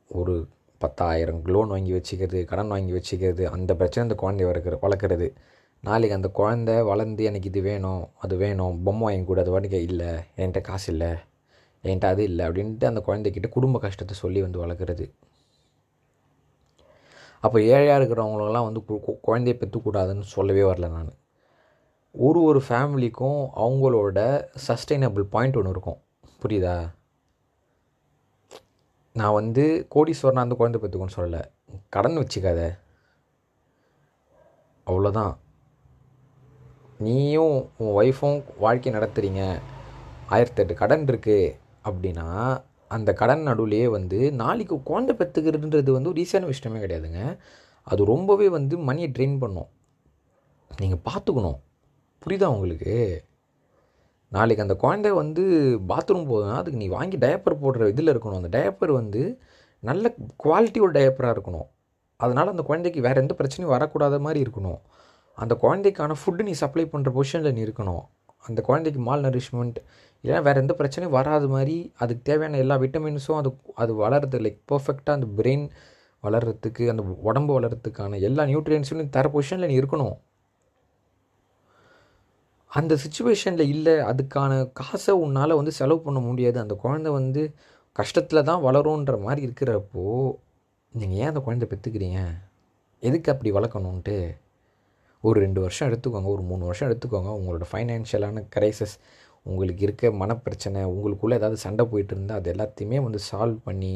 ஒரு பத்தாயிரம் லோன் வாங்கி வச்சுக்கிறது கடன் வாங்கி வச்சுக்கிறது அந்த பிரச்சனை அந்த குழந்தைய வளர்க்குற வளர்க்குறது. நாளைக்கு அந்த குழந்தை வளர்ந்து எனக்கு இது வேணும் அது வேணும் பொம்மை வாங்கி கூட அது வாட்டிக்க இல்லை என்கிட்ட காசு இல்லை என்கிட்ட அது இல்லை அப்படின்ட்டு அந்த குழந்தைக்கிட்ட குடும்ப கஷ்டத்தை சொல்லி வந்து வளர்க்குறது. அப்போ ஏழையாக இருக்கிறவங்களெல்லாம் வந்து கு- கு- குழந்தைய பெற்றுக்கூடாதுன்னு சொல்லவே வரல நான். ஒரு ஒரு ஃபேமிலிக்கும் அவங்களோட சஸ்டைனபிள் பாயிண்ட் ஒன்று இருக்கும். புரியுதா? நான் வந்து கோடீஸ்வரனாக அந்த குழந்தை பெற்றுக்கோன்னு சொல்லலை. கடன் வச்சுக்காத. அவ்வளோதான் நீயும் உன் ஒய்ஃபும் வாழ்க்கை நடத்துகிறீங்க ஆயிரத்தெட்டு கடன் இருக்குது அப்படின்னா அந்த கடன் நடுவுலையே வந்து நாளைக்கு குழந்தை பெற்றுக்கிறதுன்றது வந்து ஒரு ஈஸியான விஷயமே கிடையாதுங்க. அது ரொம்பவே வந்து மணியை ட்ரெயின் பண்ணும். நீங்கள் பார்த்துக்கணும். புரியுதா உங்களுக்கு? நாளைக்கு அந்த குழந்தை வந்து பாத்ரூம் போகுதுன்னா அதுக்கு நீ வாங்கி டயப்பர் போடுற இதில் இருக்கணும். அந்த டயப்பர் வந்து நல்ல குவாலிட்டியோட டயப்பராக இருக்கணும். அதனால் அந்த குழந்தைக்கு வேறு எந்த பிரச்சனையும் வரக்கூடாத மாதிரி இருக்கணும். அந்த குழந்தைக்கான ஃபுட்டு நீ சப்ளை பண்ணுற பொசிஷனில் நீ இருக்கணும். அந்த குழந்தைக்கு மால் நரிஷ்மெண்ட் இல்லைன்னா வேறு எந்த பிரச்சனையும் வராத மாதிரி அதுக்கு தேவையான எல்லா விட்டமின்ஸும் அது அது வளருது லைக் பர்ஃபெக்டாக அந்த பிரெயின் வளர்கிறதுக்கு அந்த உடம்பு வளர்கிறதுக்கான எல்லா நியூட்ரியன்ஸும் நீ தர பொசிஷனில் நீ இருக்கணும். அந்த சுச்சுவேஷனில் இல்லை அதுக்கான காசை உன்னால் வந்து செலவு பண்ண முடியாது. அந்த குழந்தை வந்து கஷ்டத்தில் தான் வளரும்ன்ற மாதிரி இருக்கிறப்போ நீங்கள் ஏன் அந்த குழந்தை பெற்றுக்கிறீங்க எதுக்கு அப்படி வளர்க்கணுன்ட்டு ஒரு ரெண்டு வருஷம் எடுத்துக்கோங்க ஒரு மூணு வருஷம் எடுத்துக்கோங்க. உங்களோட ஃபைனான்ஷியலான கிரைசஸ் உங்களுக்கு இருக்க மனப்பிரச்சனை உங்களுக்குள்ளே ஏதாவது சண்டை போயிட்டு இருந்தால் அது எல்லாத்தையுமே வந்து சால்வ் பண்ணி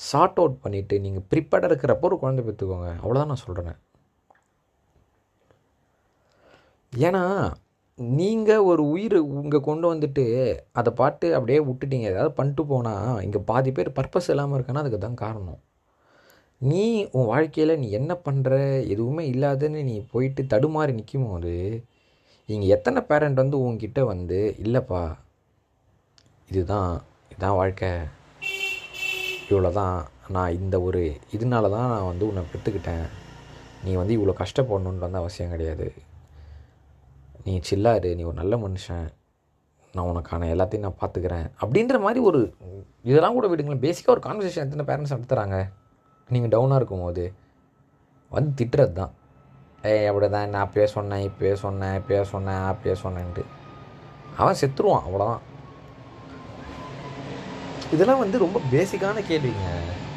சார்ட் அவுட் பண்ணிவிட்டு நீங்கள் ப்ரிப்பேர்டாக இருக்கிறப்போ ஒரு குழந்தை பெற்றுக்கோங்க அவ்வளோதான் நான் சொல்கிறேன் ஏன்னா நீங்கள் ஒரு உயிர் இங்கே கொண்டு வந்துட்டு அதை பாட்டு அப்படியே விட்டுட்டீங்க. ஏதாவது பண்ணிட்டு போனால் இங்கே பாதி பேர் பர்பஸ் இல்லாமல் இருக்கன்னா அதுக்கு தான் காரணம். நீ உன் வாழ்க்கையில் நீ என்ன பண்ணுற எதுவுமே இல்லாதன்னு நீ போயிட்டு தடுமாறி நிற்கும் போது இங்கே எத்தனை பேரண்ட் வந்து உங்ககிட்ட வந்து இல்லைப்பா இதுதான் இதுதான் வாழ்க்கை. இவ்வளோ தான் நான் இந்த ஒரு இதனால தான் நான் வந்து உன்னை பெற்றுக்கிட்டேன். நீ வந்து இவ்வளோ கஷ்டப்படணுன்ற வந்து அவசியம் கிடையாது. நீ சில்லாரு நீ ஒரு நல்ல மனுஷன். நான் உனக்கான எல்லாத்தையும் நான் பார்த்துக்கிறேன் அப்படின்ற மாதிரி ஒரு இதெல்லாம் கூட விடுங்களேன். பேசிக்காக ஒரு கான்வர்சேஷன் எத்தனை பேரண்ட்ஸ் நடத்துகிறாங்க நீங்கள் டவுனாக இருக்கும்போது வந்து திட்டுறது தான் ஏய் அப்படி தான் நான் பேச சொன்னேன் இப்போயே சொன்னேன் இப்போயே சொன்னேன் அப்பயே சொன்னேன்ட்டு. அவன் செத்துருவான் அவ்வளோதான் இதெல்லாம் வந்து ரொம்ப பேசிக்கான கேள்விங்க.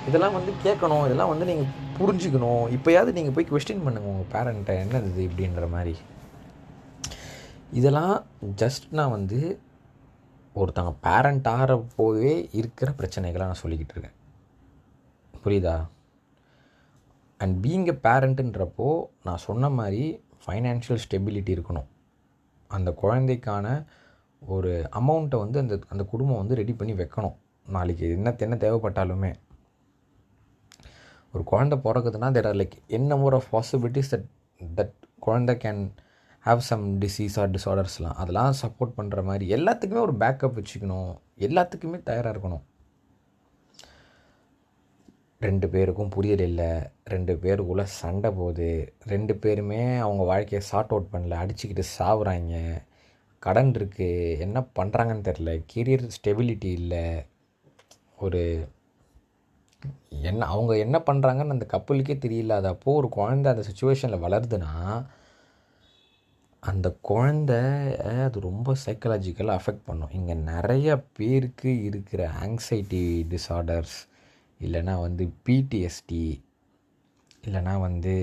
இதெல்லாம் வந்து கேட்கணும் இதெல்லாம் வந்து நீங்கள் புரிஞ்சுக்கணும். இப்போயாவது நீங்கள் போய் கொஸ்டின் பண்ணுங்க உங்கள் பேரண்ட்டை என்னது இப்படின்ற மாதிரி. இதெல்லாம் ஜஸ்ட் நான் வந்து ஒருத்தங்க பேரண்ட் ஆகிற போதே இருக்கிற பிரச்சனைகளை நான் சொல்லிக்கிட்டு இருக்கேன். புரியுதா? அண்ட் பீயிங் எ பேரண்ட்டுன்றப்போ நான் சொன்ன மாதிரி ஃபைனான்ஷியல் ஸ்டெபிலிட்டி இருக்கணும். அந்த குழந்தைக்கான ஒரு அமௌண்ட்டை வந்து அந்த அந்த குடும்பம் வந்து ரெடி பண்ணி வைக்கணும். நாளைக்கு என்ன என்ன தேவைப்பட்டாலுமே. ஒரு குழந்தை பிறக்குதுன்னா தேர் ஆர் லைக் என்ன more of possibilities that that குழந்தை can have some disease or டிஸார்டர்ஸ்லாம் அதெல்லாம் சப்போர்ட் பண்ணுற மாதிரி எல்லாத்துக்குமே ஒரு பேக்கப் வச்சுக்கணும். எல்லாத்துக்குமே தயாராக இருக்கணும். ரெண்டு பேருக்கும் புரியல் இல்லை. ரெண்டு பேருக்குள்ளே சண்டை போகுது. ரெண்டு பேருமே அவங்க வாழ்க்கையை சார்ட் அவுட் பண்ணல. அடிச்சுக்கிட்டு சாவுறாங்க. கடன் இருக்குது என்ன பண்ணுறாங்கன்னு தெரில கெரியர் ஸ்டெபிலிட்டி இல்லை. ஒரு என்ன அவங்க என்ன பண்ணுறாங்கன்னு அந்த கப்பலுக்கே தெரியல. அது அப்போது ஒரு குழந்தை அந்த சுச்சுவேஷனில் வளருதுன்னா அந்த குழந்த அது ரொம்ப சைக்கலாஜிக்கலாக அஃபெக்ட் பண்ணும். இங்கே நிறைய பேருக்கு இருக்கிற ஆங்ஸைட்டி டிஸார்டர்ஸ் இல்லைனா வந்து பிடிஎஸ்டி இல்லைனா வந்து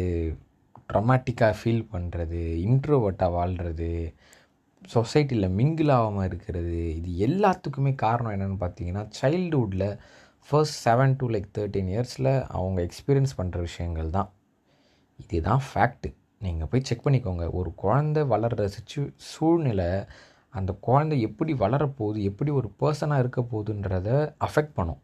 ட்ரமாட்டிக்காக ஃபீல் பண்ணுறது இன்ட்ரோவர்ட்டாக வாழ்கிறது சொசைட்டியில் மிங்கிள் ஆகாமல் இருக்கிறது இது எல்லாத்துக்குமே காரணம் என்னென்னு பார்த்தீங்கன்னா சைல்டுஹுட்டில் first seven to like thirteen இயர்ஸில் அவங்க எக்ஸ்பீரியன்ஸ் பண்ணுற விஷயங்கள் தான். இதுதான் ஃபேக்ட்டு நீங்கள் போய் செக் பண்ணிக்கோங்க. ஒரு குழந்தை வளர்கிற சுச்சு சூழ்நிலை அந்த குழந்தை எப்படி வளரப்போகுது எப்படி ஒரு பர்சனாக இருக்க போகுதுன்றத அஃபெக்ட் பண்ணும்.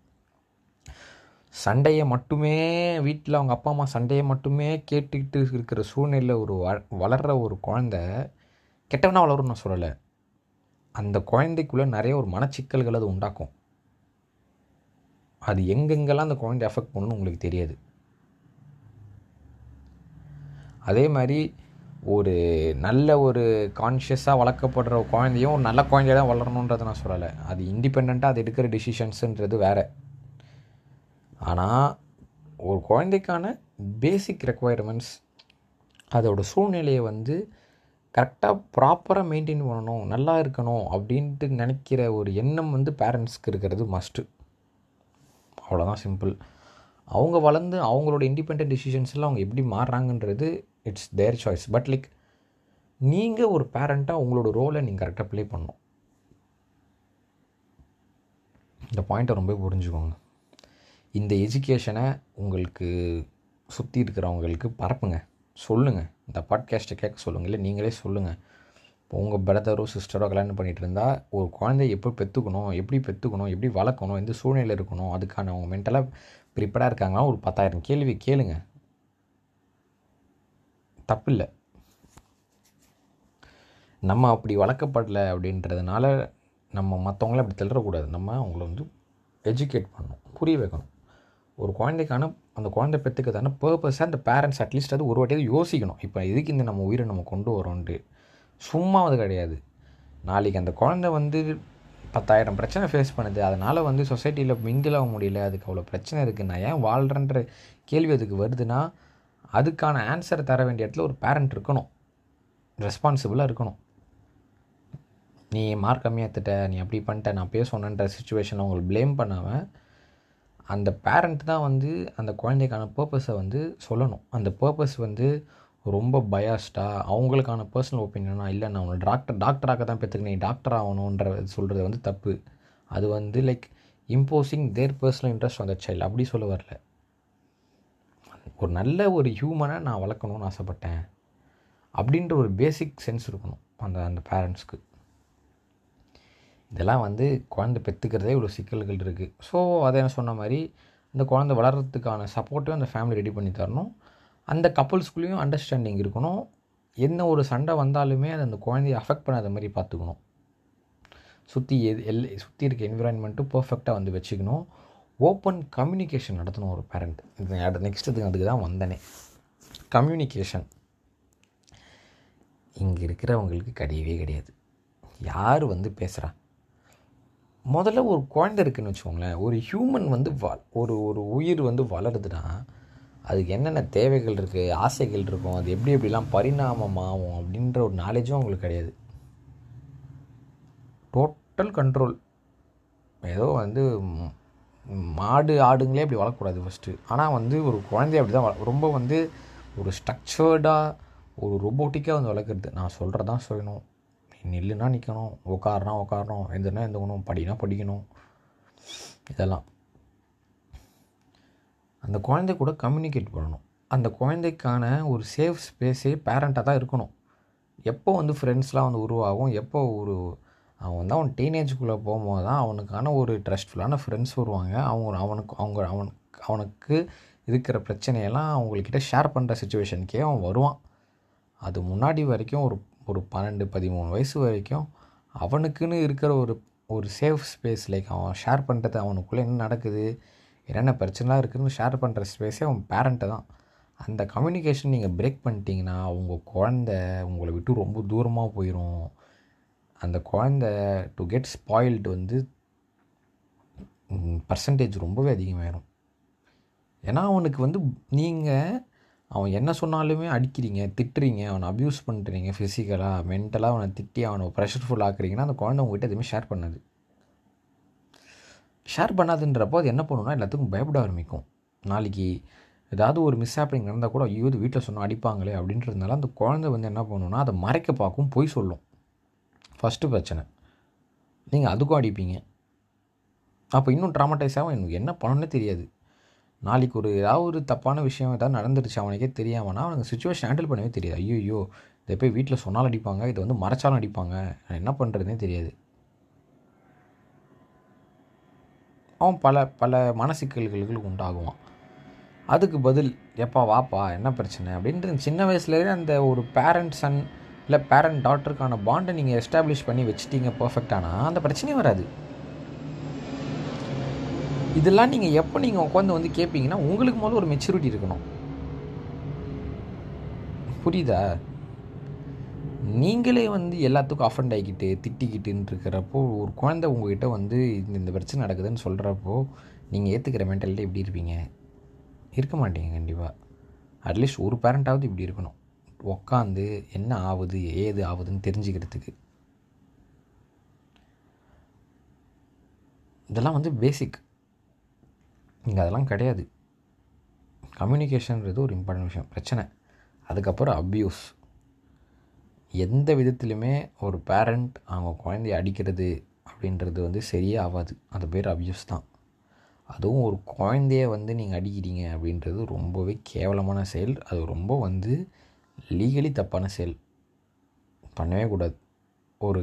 சண்டையை மட்டுமே வீட்டில் அவங்க அப்பா அம்மா சண்டையை மட்டுமே கேட்டுக்கிட்டு இருக்கிற சூழ்நிலையில் ஒரு வ வளர்கிற ஒரு குழந்த கெட்டவனாக வளரும்னு நான் சொல்லலை. அந்த குழந்தைக்குள்ளே நிறைய ஒரு மனச்சிக்கல்கள் அது உண்டாக்கும். அது எங்கெங்கெல்லாம் அந்த குழந்தை அஃபெக்ட் பண்ணணும்னு உங்களுக்கு தெரியாது. அதே மாதிரி ஒரு நல்ல ஒரு கான்ஷியஸாக வளர்க்கப்படுற குழந்தையும் ஒரு நல்ல குழந்தைய தான் வளரணுன்றதை நான் சொல்லலை. அது இண்டிபெண்ட்டாக அது எடுக்கிற டிசிஷன்ஸுன்றது வேறு. ஆனால் ஒரு குழந்தைக்கான பேசிக் ரெக்குவயர்மெண்ட்ஸ் அதோடய சூழ்நிலையை வந்து கரெக்டாக ப்ராப்பராக மெயின்டைன் பண்ணணும் நல்லா இருக்கணும் அப்படின்ட்டு நினைக்கிற ஒரு எண்ணம் வந்து பேரண்ட்ஸ்க்கு இருக்கிறது மஸ்ட்டு அவ்வளோதான் சிம்பிள் அவங்க வளர்ந்து அவங்களோட இண்டிபெண்ட் டிசிஷன்ஸில் அவங்க எப்படி மாறுறாங்கன்றது it's their choice but like நீங்கள் ஒரு பேரண்ட்டாக உங்களோட ரோலை நீங்கள் கரெக்டாக ப்ளே பண்ணணும். இந்த பாயிண்ட்டை ரொம்ப புரிஞ்சுக்கோங்க. இந்த எஜுகேஷனை உங்களுக்கு சுற்றி இருக்கிறவங்களுக்கு பரப்புங்க. சொல்லுங்கள் இந்த பாட்காஸ்ட்டை கேட்க சொல்லுங்கள் இல்லை நீங்களே சொல்லுங்கள் இப்போ உங்கள் பிரதரோ சிஸ்டரோ கல்யாணம் பண்ணிகிட்டு இருந்தால் ஒரு குழந்தைய எப்போ பெற்றுக்கணும் எப்படி பெற்றுக்கணும் எப்படி வளர்க்கணும் எந்த சூழ்நிலை இருக்கணும் அதுக்கான அவங்க மென்டலாக ப்ரிப்பேர்டாக இருக்காங்களா? ஒரு பத்தாயிரம் கேள்வி கேளுங்க. தப்பில்லை. நம்ம அப்படி வளர்க்கப்படலை அப்படின்றதுனால நம்ம மற்றவங்கள அப்படி தள்ளிடக்கூடாது நம்ம அவங்கள வந்து எஜுகேட் பண்ணணும் புரிய வைக்கணும். ஒரு குழந்தைக்கான அந்த குழந்தை பெற்றுக்கிறதான பர்பஸாக அந்த பேரண்ட்ஸ் அட்லீஸ்ட் அது ஒரு வாட்டியாவது யோசிக்கணும். இப்போ எதுக்கு இந்த நம்ம உயிரை நம்ம கொண்டு வரோன்ட்டு. சும்மா அது கிடையாது. நாளைக்கு அந்த குழந்தை வந்து பத்தாயிரம் பிரச்சனை ஃபேஸ் பண்ணுது. அதனால் வந்து சொசைட்டியில் மிங்கிள் ஆக முடியல. அதுக்கு அவ்வளோ பிரச்சனை இருக்குது நான் ஏன் வாழ்கிறன்ற கேள்வி அதுக்கு வருதுன்னா அதுக்கான ஆன்சரை தர வேண்டிய இடத்துல ஒரு பேரண்ட் இருக்கணும். ரெஸ்பான்சிபிளாக இருக்கணும். நீ மார்க் கம்மியாக எடுத்துட்ட நீ அப்படி பண்ணிட்ட நான் பேச சொன்னன்ற சுச்சுவேஷனை அவங்களுக்கு ப்ளேம் பண்ணாமல் அந்த பேரண்ட் தான் வந்து அந்த குழந்தைக்கான பர்பஸை வந்து சொல்லணும். அந்த பர்பஸ் வந்து ரொம்ப பயாஸ்டாக அவங்களுக்கான பர்சனல் ஒப்பீனியனா இல்லை நான் உங்களை டாக்டர் டாக்டராக தான் பெற்றுக்க நீ டாக்டர் ஆகணுன்ற சொல்கிறது வந்து தப்பு. அது வந்து like imposing their personal interest அந்த சைல்டு அப்படி சொல்ல வரல. ஒரு நல்ல ஒரு ஹியூமனை நான் வளர்க்கணும்னு ஆசைப்பட்டேன் அப்படின்ற ஒரு பேசிக் சென்ஸ் இருக்கணும் அந்த அந்த பேரண்ட்ஸ்க்கு இதெல்லாம் வந்து குழந்தை பெற்றுக்கிறதே இவ்வளோ சிக்கல்கள் இருக்குது ஸோ அதை நான் சொன்ன மாதிரி இந்த குழந்தை வளர்கிறதுக்கான சப்போர்ட்டையும் அந்த ஃபேமிலி ரெடி பண்ணி தரணும். அந்த கப்புள்ஸ்குள்ளேயும் அண்டர்ஸ்டாண்டிங் இருக்கணும். என்ன ஒரு சண்டை வந்தாலுமே அது அந்த குழந்தைய அஃபெக்ட் பண்ணாத மாதிரி பார்த்துக்கணும். சுற்றி எது எல் சுற்றி இருக்க என்விரான்மெண்ட்டும் பர்ஃபெக்டாக வந்து வச்சுக்கணும். ஓப்பன் கம்யூனிகேஷன் நடத்தணும் ஒரு பேரண்ட் இது நெக்ஸ்ட் இதுக்கு அதுக்கு தான் வந்தனே. கம்யூனிகேஷன் இங்கே இருக்கிறவங்களுக்கு கிடையவே கிடையாது. யார் வந்து பேசுகிறா முதல்ல ஒரு குழந்தை இருக்குன்னு வச்சுக்கோங்களேன். ஒரு ஹியூமன் வந்து வ ஒரு ஒரு உயிர் வந்து வளருதுன்னா அதுக்கு என்னென்ன தேவைகள் இருக்குது ஆசைகள் இருக்கும் அது எப்படி எப்படிலாம் பரிணாமமாகும் அப்படின்ற ஒரு நாலேஜும் அவங்களுக்கு கிடையாது. டோட்டல் கண்ட்ரோல் ஏதோ வந்து மாடு ஆடுங்களே அப்படி வளர்க்கக்கூடாது ஃபஸ்ட்டு ஆனால் வந்து ஒரு குழந்தைய அப்படி தான் ரொம்ப வந்து ஒரு ஸ்ட்ரக்சர்டாக ஒரு ரொபோட்டிக்காக வந்து வளர்க்குறது. நான் சொல்கிறதான் சொல்லணும். நில்லுனா நிற்கணும் உட்காருனா உட்காரணும் எந்தனா எழுந்துக்கணும் படினா படிக்கணும். இதெல்லாம். அந்த குழந்தை கூட கம்யூனிகேட் பண்ணணும். அந்த குழந்தைக்கான ஒரு சேஃப் ஸ்பேஸே பேரண்ட்டாக தான் இருக்கணும். எப்போ வந்து ஃப்ரெண்ட்ஸ்லாம் வந்து உருவாகும்? எப்போ ஒரு அவன் வந்து அவன் டீனேஜுக்குள்ளே போகும்போது தான் அவனுக்கான ஒரு ட்ரஸ்ட்ஃபுல்லான ஃப்ரெண்ட்ஸ் வருவாங்க. அவங்க அவனுக்கு அவங்க அவனுக்கு அவனுக்கு இருக்கிற பிரச்சனையெல்லாம் அவங்கக்கிட்ட ஷேர் பண்ணுற சுச்சுவேஷனுக்கே அவன் வருவான். அது முன்னாடி வரைக்கும் ஒரு ஒரு பன்னெண்டு பதிமூணு வயசு வரைக்கும் அவனுக்குன்னு இருக்கிற ஒரு ஒரு சேஃப் ஸ்பேஸ் லைக் அவன் ஷேர் பண்ணுறது அவனுக்குள்ளே என்ன நடக்குது என்னென்ன பிரச்சனைலாம் இருக்குதுன்னு ஷேர் பண்ணுற ஸ்பேஸே அவன் பேரண்ட்டு தான். அந்த கம்யூனிகேஷன் நீங்கள் பிரேக் பண்ணிட்டீங்கன்னா உங்கள் குழந்த உங்களை விட்டு ரொம்ப தூரமாக போயிடும் அந்த குழந்த டு கெட் ஸ்பாயில்டு வந்து பர்சன்டேஜ் ரொம்பவே அதிகமாயிரும். ஏன்னா அவனுக்கு வந்து நீங்கள் அவன் என்ன சொன்னாலுமே அடிக்கிறீங்க திட்டுறீங்க அவனை அப்யூஸ் பண்ணுறீங்க ஃபிசிக்கலாக மென்டலாக அவனை திட்டி அவனை ப்ரெஷர்ஃபுல் ஆக்குறீங்கன்னா அந்த குழந்தை உங்ககிட்ட எதுவுமே ஷேர் பண்ணாது. ஷேர் பண்ணாதுன்றப்போ அது என்ன பண்ணுன்னா எல்லாத்துக்கும் பயப்பட ஆரம்பிக்கும். நாளைக்கு ஏதாவது ஒரு மிஸ் ஹேப்பனிங் நடந்தால் கூட ஐயோ இது வீட்டில் சொன்னால் அடிப்பாங்களே அப்படின்றதுனால அந்த குழந்தை வந்து என்ன பண்ணுன்னா அதை மறைக்க பார்க்கும் பொய் சொல்லும். ஃபஸ்ட்டு பிரச்சனை. நீங்கள் அதுக்கும் அடிப்பீங்க. அப்போ இன்னும் ட்ராமடைஸ் ஆகும். எனக்கு என்ன பண்ணணுன்னே தெரியாது. நாளைக்கு ஒரு ஏதாவது ஒரு தப்பான விஷயம் ஏதாவது நடந்துருச்சு அவனுக்கே தெரியாமனா அவனுக்கு சுச்சுவேஷன் ஹேண்டில் பண்ணவே தெரியாது. ஐயோ ஐயோ இதை போய் வீட்டில் சொன்னாலும் அடிப்பாங்க இதை வந்து மறைச்சாலும் அடிப்பாங்க. நான் என்ன பண்ணுறதுனே தெரியாது. அவன் பல பல மனசிக்கல்களுக்கு உண்டாகுவான். அதுக்கு பதில் எப்பா வாப்பா என்ன பிரச்சனை? அப்படின்ட்டு சின்ன வயசுலேயே அந்த ஒரு பேரண்ட் சன் இல்லை பேரண்ட் டாட்டருக்கான பாண்டை நீங்கள் எஸ்டாப்ளிஷ் பண்ணி வச்சுட்டீங்க பர்ஃபெக்டானா அந்த பிரச்சனையும் வராது. இதெல்லாம் நீங்கள் எப்போ நீங்கள் உட்காந்து வந்து கேட்பீங்கன்னா உங்களுக்கு முதல்ல ஒரு மெச்சூரிட்டி இருக்கணும். புரியுதா? நீங்களே வந்து எல்லாத்துக்கும் அஃபண்ட் ஆகிக்கிட்டு திட்டிக்கிட்டுன்னு இருக்கிறப்போ ஒரு குழந்தை உங்ககிட்ட வந்து இந்த இந்த பிரச்சனை நடக்குதுன்னு சொல்கிறப்போ நீங்கள் ஏற்றுக்கிற மென்டாலிட்டி எப்படி இருப்பீங்க? இருக்க மாட்டீங்க கண்டிப்பாக அட்லீஸ்ட் ஒரு பேரண்ட்டாவது இப்படி இருக்கணும். உக்காந்து என்ன ஆகுது ஏது ஆகுதுன்னு தெரிஞ்சுக்கிறதுக்கு. இதெல்லாம் வந்து பேசிக் இங்கே அதெல்லாம் கிடையாது. கம்யூனிகேஷன்றது ஒரு இம்பார்ட்டன்ட் விஷயம். பிரச்சனை. அதுக்கப்புறம் அப்யூஸ் எந்த விதத்துலையுமே ஒரு பேரண்ட் அவங்க குழந்தைய அடிக்கிறது அப்படின்றது வந்து சரியே ஆகாது. அது பேர் அப்யூஸ் தான். அதுவும் ஒரு குழந்தைய வந்து நீங்கள் அடிக்கிறீங்க அப்படின்றது ரொம்பவே கேவலமான செயல். அது ரொம்ப வந்து லீகலி தப்பான செயல். பண்ணவே கூடாது. ஒரு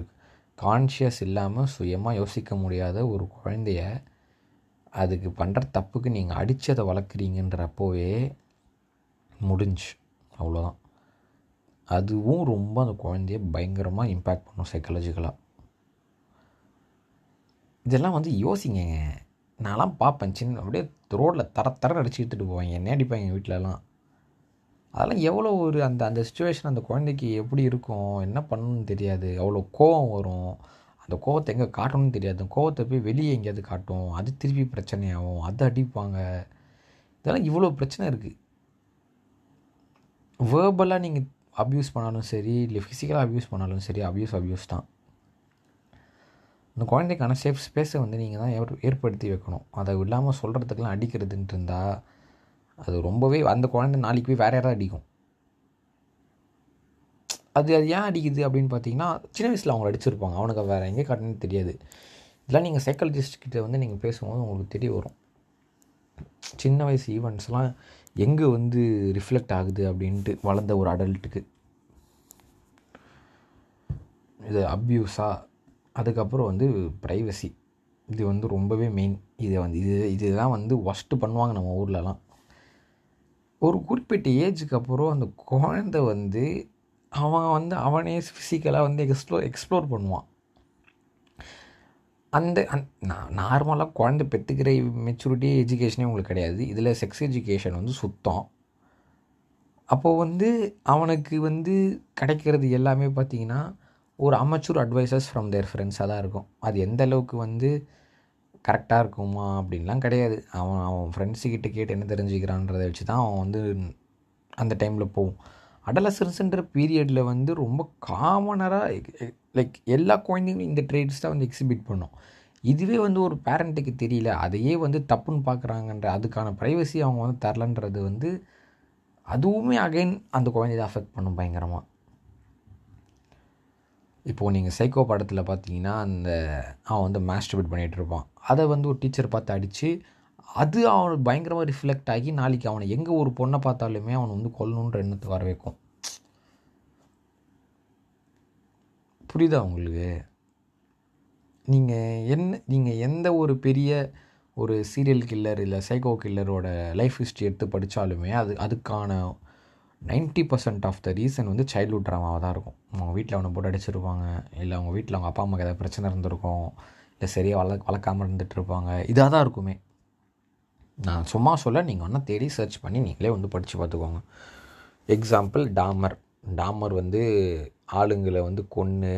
கான்ஷியஸ் இல்லாமல் சுயமாக யோசிக்க முடியாத ஒரு குழந்தைய அதுக்கு பண்ணுற தப்புக்கு நீங்கள் அடித்ததை வளர்க்குறீங்கன்றப்போவே முடிஞ்சு. அவ்வளோதான் அதுவும் ரொம்ப அந்த குழந்தைய பயங்கரமாக இம்பேக்ட் பண்ணும் சைக்காலஜிக்கலாக இதெல்லாம் வந்து யோசிங்க நான்லாம் பார்ப்பேன். சின்ன அப்படியே ரோட்டில் தர தர அடிச்சு எடுத்துகிட்டு போவேன். என்ன அடிப்பாங்க எங்கள் வீட்டிலலாம் அதெல்லாம் எவ்வளோ ஒரு அந்த அந்த சுச்சுவேஷன் அந்த குழந்தைக்கு எப்படி இருக்கும்? என்ன பண்ணணும்னு தெரியாது. அவ்வளோ கோவம் வரும். அந்த கோவத்தை எங்கே காட்டணும்னு தெரியாது. அந்த கோவத்தை போய் வெளியே எங்கேயாவது காட்டும். அது திருப்பி பிரச்சனையாகும். அதை அடிப்பாங்க. இதெல்லாம் இவ்வளோ பிரச்சனை இருக்குது வேர்பலாக நீங்கள் அப்யூஸ் பண்ணாலும் சரி இல்லை ஃபிசிக்கலாக அப்யூஸ் பண்ணாலும் சரி அப்யூஸ் அப்யூஸ் தான். இந்த குழந்தைக்கான சேஃப் ஸ்பேஸை வந்து நீங்கள் தான் ஏற்படுத்தி வைக்கணும். அதை இல்லாமல் சொல்கிறதுக்கெலாம் அடிக்கிறதுன்ட்டு இருந்தால் அது ரொம்பவே அந்த குழந்தை நாளைக்கு போய் வேறு யாராவது அடிக்கும். அது அது ஏன் அடிக்குது அப்படின்னு பார்த்தீங்கன்னா சின்ன வயசில் அவங்க அடிச்சிருப்பாங்க. அவனுக்கு வேறு எங்கே காட்டணும்னு தெரியாது. இதெல்லாம் நீங்கள் சைக்காலஜிஸ்ட்கிட்ட வந்து நீங்கள் பேசும்போது உங்களுக்கு தெரிய வரும். சின்ன வயசு ஈவெண்ட்ஸ்லாம் எங்கே வந்து ரிஃப்ளெக்ட் ஆகுது அப்படின்ட்டு வளர்ந்த ஒரு அடல்ட்டுக்கு இது அப்யூஸா அதுக்கப்புறம் வந்து ப்ரைவசி இது வந்து ரொம்பவே மெயின் இதை வந்து இது இதுதான் வந்து ஒஸ்ட்டு பண்ணுவாங்க நம்ம ஊர்லலாம். ஒரு குறிப்பிட்ட ஏஜுக்கு அப்புறம் அந்த குழந்தை வந்து அவன் வந்து அவனே ஃபிசிக்கலாக வந்து எக்ஸ்ப்ளோர் எக்ஸ்ப்ளோர் பண்ணுவான். அந்த அந் நார்மலாக குழந்தை பெற்றுக்கிற மெச்சூரிட்டி எஜுகேஷனே உங்களுக்கு கிடையாது. இதில் செக்ஸ் எஜுகேஷன் வந்து சுத்தம். அப்போது வந்து அவனுக்கு வந்து கிடைக்கிறது எல்லாமே பார்த்திங்கன்னா ஒரு அமச்சூர் அட்வைசஸ் ஃப்ரம் தேர் ஃப்ரெண்ட்ஸாக தான் இருக்கும். அது எந்த அளவுக்கு வந்து கரெக்டாக இருக்குமா? அப்படின்லாம் கிடையாது. அவன் அவன் ஃப்ரெண்ட்ஸுக்கிட்ட கேட்டு என்ன தெரிஞ்சுக்கிறான்றதை வச்சு தான் அவன் வந்து அந்த டைமில் போகும். அடலசன்ஸுன்ற பீரியடில் வந்து ரொம்ப காமனராக லைக் எல்லா குழந்தைங்களும் இந்த ட்ரேட்ஸ் தான் வந்து எக்ஸிபிட் பண்ணும். இதுவே வந்து ஒரு பேரண்ட்டுக்கு தெரியல. அதையே வந்து தப்புன்னு பார்க்குறாங்கன்ற அதுக்கான ப்ரைவசி அவங்க வந்து தரலன்றது வந்து அதுவுமே அகைன் அந்த குழந்தைய அஃபெக்ட் பண்ணும் பயங்கரமாக இப்போது நீங்கள் சைக்கோ படத்தில் பார்த்தீங்கன்னா அந்த அவன் வந்து மாஸ்டர்பேட் பண்ணிகிட்டு இருப்பான். அதை வந்து ஒரு டீச்சர் பார்த்து அடித்து அது அவனுக்கு பயங்கரமாக ரிஃப்ளெக்ட் ஆகி நாளைக்கு அவனை எங்கே ஒரு பொண்ணை பார்த்தாலுமே அவனை வந்து கொல்லணுன்ற எண்ணத்தை வர வைக்கும். புரியுதா உங்களுக்கு? நீங்கள் என்ன நீங்கள் எந்த ஒரு பெரிய ஒரு சீரியல் கில்லர் இல்லை சைக்கோ கில்லரோட லைஃப் ஹிஸ்ட்ரி எடுத்து படித்தாலுமே அது அதுக்கான 90% பர்சன்ட் ஆஃப் த ரீசன் வந்து சைல்ட்ஹுட் ட்ராமாவாக தான் இருக்கும். அவங்க வீட்டில் அவனை போட்டு அடிச்சிருப்பாங்க இல்லை அவங்க வீட்டில் அவங்க அப்பா அம்மாக்கு ஏதாவது பிரச்சனை இருந்திருக்கும் இல்லை சரியாக வள வளர்க்காமல் இருந்துகிட்டு இருப்பாங்க இதாக தான் இருக்குமே. நான் சும்மா சொல்ல நீங்கள் ஒன்றா தேடி சர்ச் பண்ணி நீங்களே வந்து படித்து பார்த்துக்கோங்க. எக்ஸாம்பிள் டாமர் டாமர் வந்து ஆளுங்களை வந்து கொன்று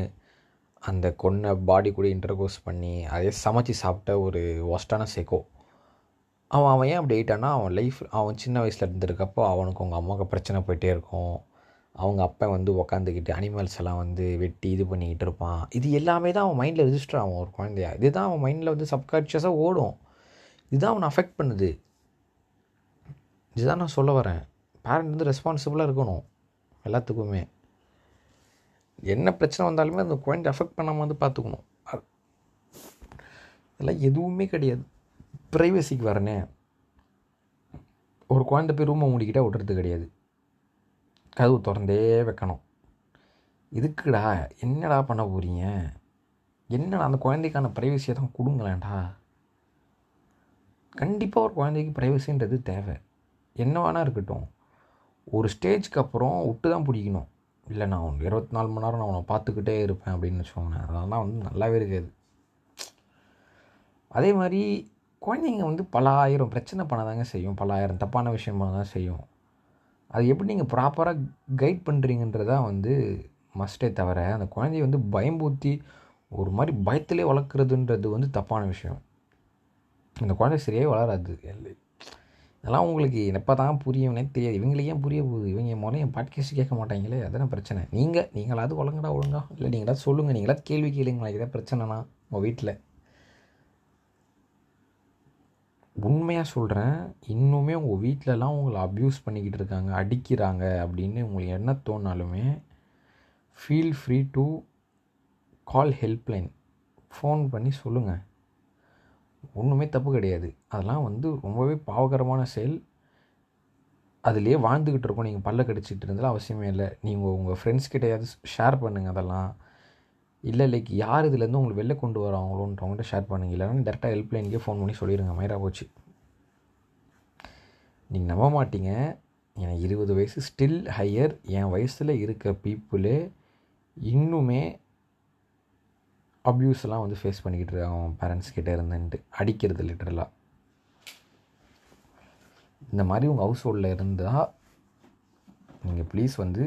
அந்த கொன்ன பாடி கூட இன்டர்கோஸ் பண்ணி அதே சமைச்சு சாப்பிட்ட ஒரு ஒஸ்டான செக்கோ அவன் அவன் ஏன் அப்படி ஆகிட்டான்னா அவன் லைஃப் அவன் சின்ன வயசில் இருந்திருக்கப்போ அவனுக்கு அவங்க அம்மாவுக்கு பிரச்சனை போயிட்டே இருக்கும். அவங்க அப்பா வந்து உக்காந்துக்கிட்டு அனிமல்ஸ் எல்லாம் வந்து வெட்டி இது பண்ணிக்கிட்டு இருப்பான். இது எல்லாமே தான் அவன் மைண்டில் ரிஜிஸ்டர் ஆகும் ஒரு குழந்தையா. இதுதான் அவன் மைண்டில் வந்து சப்கான்ஷியஸாக ஓடும். இதுதான் அவனை அஃபெக்ட் பண்ணுது. இதுதான் நான் சொல்ல வரேன். பேரண்ட் வந்து ரெஸ்பான்சிபிளாக இருக்கணும் எல்லாத்துக்குமே. என்ன பிரச்சனை வந்தாலுமே அந்த குழந்தை அஃபெக்ட் பண்ணாமல் வந்து பார்த்துக்கணும். இதெல்லாம் எதுவுமே கிடையாது. ப்ரைவசிக்கு வரனே. ஒரு குழந்தை போய் ரூமை மூடிக்கிட்டே விடுறது கிடையாது. கதவு திறந்தே வைக்கணும். இதுக்குடா என்னடா பண்ண போகிறீங்க என்னடா அந்த குழந்தைக்கான ப்ரைவசியை தான் கொடுங்களேன்டா. கண்டிப்பாக ஒரு குழந்தைக்கு ப்ரைவசின்றது தேவை. என்ன வேணா இருக்கட்டும். ஒரு ஸ்டேஜ்க்கு அப்புறம் விட்டு தான் பிடிக்கணும். இல்லை நான் அவன் இருபத்தி நாலு மணி நேரம் நான் அவனை பார்த்துக்கிட்டே இருப்பேன் அப்படின்னு வச்சுக்கோங்க அதெல்லாம் வந்து நல்லாவே இருக்காது. அதே மாதிரி குழந்தைங்க வந்து பல ஆயிரம் பிரச்சனை பண்ணதாங்க செய்யும். பல ஆயிரம் தப்பான விஷயம் பண்ண தான் செய்யும். அது எப்படி நீங்கள் ப்ராப்பராக கைட் பண்ணுறீங்கன்றதான் வந்து மஸ்ட்டே தவிர அந்த குழந்தைய வந்து பயம்பூத்தி ஒரு மாதிரி பயத்திலே வளர்க்குறதுன்றது வந்து தப்பான விஷயம். அந்த குழந்தை சரியாக வளராது. இதெல்லாம் உங்களுக்கு எப்போ தான் புரியும்னே தெரியாது. இவங்களுக்கு ஏன் புரிய போகுது? இவங்க முதல்ல என் பாட்காஸ்ட் கேட்க மாட்டாங்களே? அதான பிரச்சனை. நீங்கள் நீங்களாவது ஒழுங்கடா ஒழுங்கா. இல்லை நீங்களாவது சொல்லுங்கள் நீங்களாவது கேள்வி கேளுங்களா இதான் பிரச்சனைனா உங்கள் வீட்டில் உண்மையாக சொல்கிறேன் இன்னுமே உங்கள் வீட்டிலலாம் உங்களை அப்யூஸ் பண்ணிக்கிட்டு இருக்காங்க அடிக்கிறாங்க அப்படின்னு உங்களுக்கு என்ன தோணாலுமே feel free to call helpline phone பண்ணி சொல்லுங்கள் ஒன்றுமே தப்பு கிடையாது. அதெல்லாம் வந்து ரொம்பவே பாவகரமான செயல். அதுலேயே வாழ்ந்துக்கிட்டு இருக்கோம். நீங்கள் பல்ல கடிச்சிட்டு இருந்தாலும் அவசியமே இல்லை. நீங்கள் உங்கள் ஃப்ரெண்ட்ஸ் கிட்டையாவது ஷேர் பண்ணுங்கள் அதெல்லாம். இல்லை லைக் யார் இதுலேருந்து உங்களுக்கு வெளில கொண்டு வராங்களோன்றவங்கள்ட்ட ஷேர் பண்ணுங்க. இல்லைன்னா டேரெக்டாக ஹெல்ப்லைனுக்கே ஃபோன் பண்ணி சொல்லிடுங்க. மயிரா போச்சு. நீங்கள் நம்ப மாட்டீங்க. எனக்கு இருபது வயசு ஸ்டில் ஹையர் என் வயசில் இருக்க பீப்புளே இன்னுமே அப்யூஸ்லாம் வந்து ஃபேஸ் பண்ணிக்கிட்டு இருக்காங்க. அவன் பேரண்ட்ஸ் கிட்டே இருந்துன்ட்டு. அடிக்கிறது லிட்டரலாக இந்த மாதிரி உங்கள் ஹவுஸ் ஹோல்டில் இருந்தால் நீங்கள் ப்ளீஸ் வந்து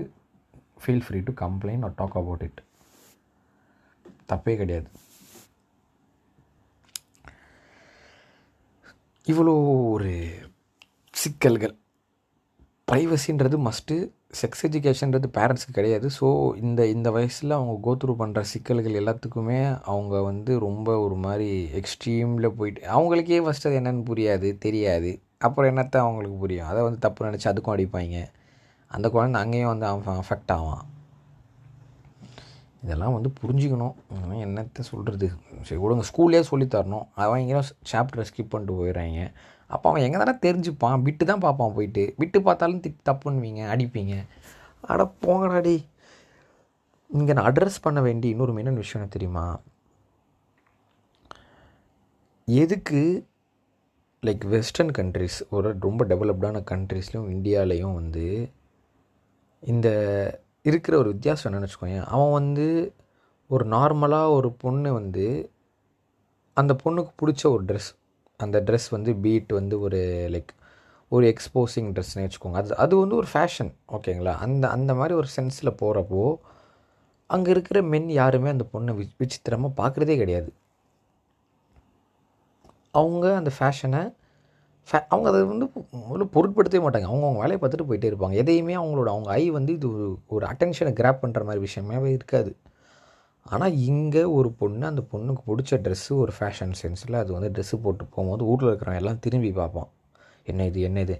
feel free to complaint or talk about it தப்பே கிடையாது. இவ்வளோ ஒரு சிக்கல்கள். ப்ரைவசின்றது மஸ்ட்டு செக்ஸ் எஜுகேஷன்றது பேரண்ட்ஸ்க்கு கிடையாது. ஸோ இந்த இந்த வயசில் அவங்க கோத்ரூ பண்ணுற சிக்கல்கள் எல்லாத்துக்குமே அவங்க வந்து ரொம்ப ஒரு மாதிரி எக்ஸ்ட்ரீமில் போயிட்டு அவங்களுக்கே ஃபஸ்ட்டு அது என்னென்னு புரியாது தெரியாது. அப்புறம் என்னத்தை அவங்களுக்கு புரியும்? அதை வந்து தப்பு நினச்சி அதுக்கும் அடிப்பாங்க. அந்த குழந்தை அங்கேயும் வந்து அவன் அஃபெக்ட் ஆவான். இதெல்லாம் வந்து புரிஞ்சுக்கணும். என்னத்தை சொல்கிறது சரி விடுங்க. ஸ்கூல்லே சொல்லித் தரணும். அவன் எங்கேயும் சாப்டரை ஸ்கிப் பண்ணிட்டு போயிடுறாங்க. அப்போ அவன் எங்கே தானே தெரிஞ்சுப்பான்? விட்டு தான் பார்ப்பான் போயிட்டு. விட்டு பார்த்தாலும் தி தப்புன்னுவீங்க அடிப்பீங்க. அட போங்கடாடி இங்கே நான் அட்ரஸ் பண்ண வேண்டிய இன்னொரு மெயின் விஷயம் என்ன தெரியுமா? எதுக்கு லைக் வெஸ்டர்ன் கண்ட்ரிஸ் ஒரு ரொம்ப டெவலப்டான கண்ட்ரீஸ்லையும் இந்தியாவிலையும் வந்து இந்த இருக்கிற ஒரு வித்தியாசம் என்னென்னு வச்சுக்கோங்க அவன் வந்து ஒரு நார்மலாக ஒரு பொண்ணு வந்து அந்த பொண்ணுக்கு பிடிச்ச ஒரு ட்ரெஸ் அந்த ட்ரெஸ் வந்து பீட் வந்து ஒரு லைக் ஒரு எக்ஸ்போசிங் ட்ரெஸ்னு வச்சுக்கோங்க. அது அது வந்து ஒரு ஃபேஷன் ஓகேங்களா? அந்த அந்த மாதிரி ஒரு சென்ஸில் போகிறப்போ அங்கே இருக்கிற மென் யாருமே அந்த பொண்ணை வி விசித்திரமாக பார்க்குறதே கிடையாது. அவங்க அந்த ஃபேஷனை அவங்க அதை வந்து முதல்ல பொருட்படுத்தவே மாட்டாங்க. அவங்கவுங்க வேலையை பார்த்துட்டு போயிட்டே இருப்பாங்க. எதையுமே அவங்களோட அவங்க ஐ வந்து இது ஒரு ஒரு அட்டென்ஷனை கிராப் பண்ணுற மாதிரி விஷயமாவே இருக்காது. ஆனால் இங்கே ஒரு பொண்ணு அந்த பொண்ணுக்கு பிடிச்ச ட்ரெஸ்ஸு ஒரு ஃபேஷன் சென்ஸில் அது வந்து ட்ரெஸ்ஸு போட்டு போகும்போது வீட்டில் இருக்கிறவங்க எல்லாம் திரும்பி பார்ப்பான். என்ன இது என்ன இது?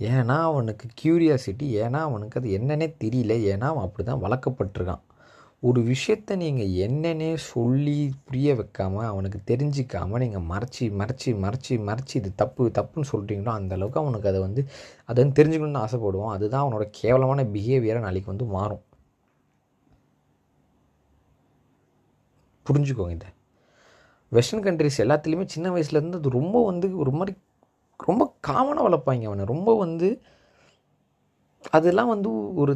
ஏன்னா அவனுக்கு க்யூரியாசிட்டி ஏன்னா அவனுக்கு அது என்னன்னே தெரியல. ஏன்னா அவன் அப்படி தான் வளர்க்கப்பட்டிருக்கான். ஒரு விஷயத்த நீங்கள் என்னன்னே சொல்லி புரிய வைக்காமல் அவனுக்கு தெரிஞ்சிக்காமல் நீங்கள் மறைச்சி மறைச்சி மறைச்சி மறைச்சி இது தப்பு தப்புன்னு சொல்கிறீங்களோ அந்த அளவுக்கு அவனுக்கு அதை வந்து அதை வந்து தெரிஞ்சுக்கணும்னு ஆசைப்படுவான். அதுதான் அவனோட கேவலமான பிஹேவியரை நாளைக்கு வந்து மாறும். புரிஞ்சுக்கோங்க இதை. வெஸ்டர்ன் கண்ட்ரிஸ் எல்லாத்துலேயுமே சின்ன வயசுலேருந்து அது ரொம்ப வந்து ஒரு மாதிரி ரொம்ப காமனாக வளர்ப்பாங்க அவனை. ரொம்ப வந்து அதெல்லாம் வந்து ஒரு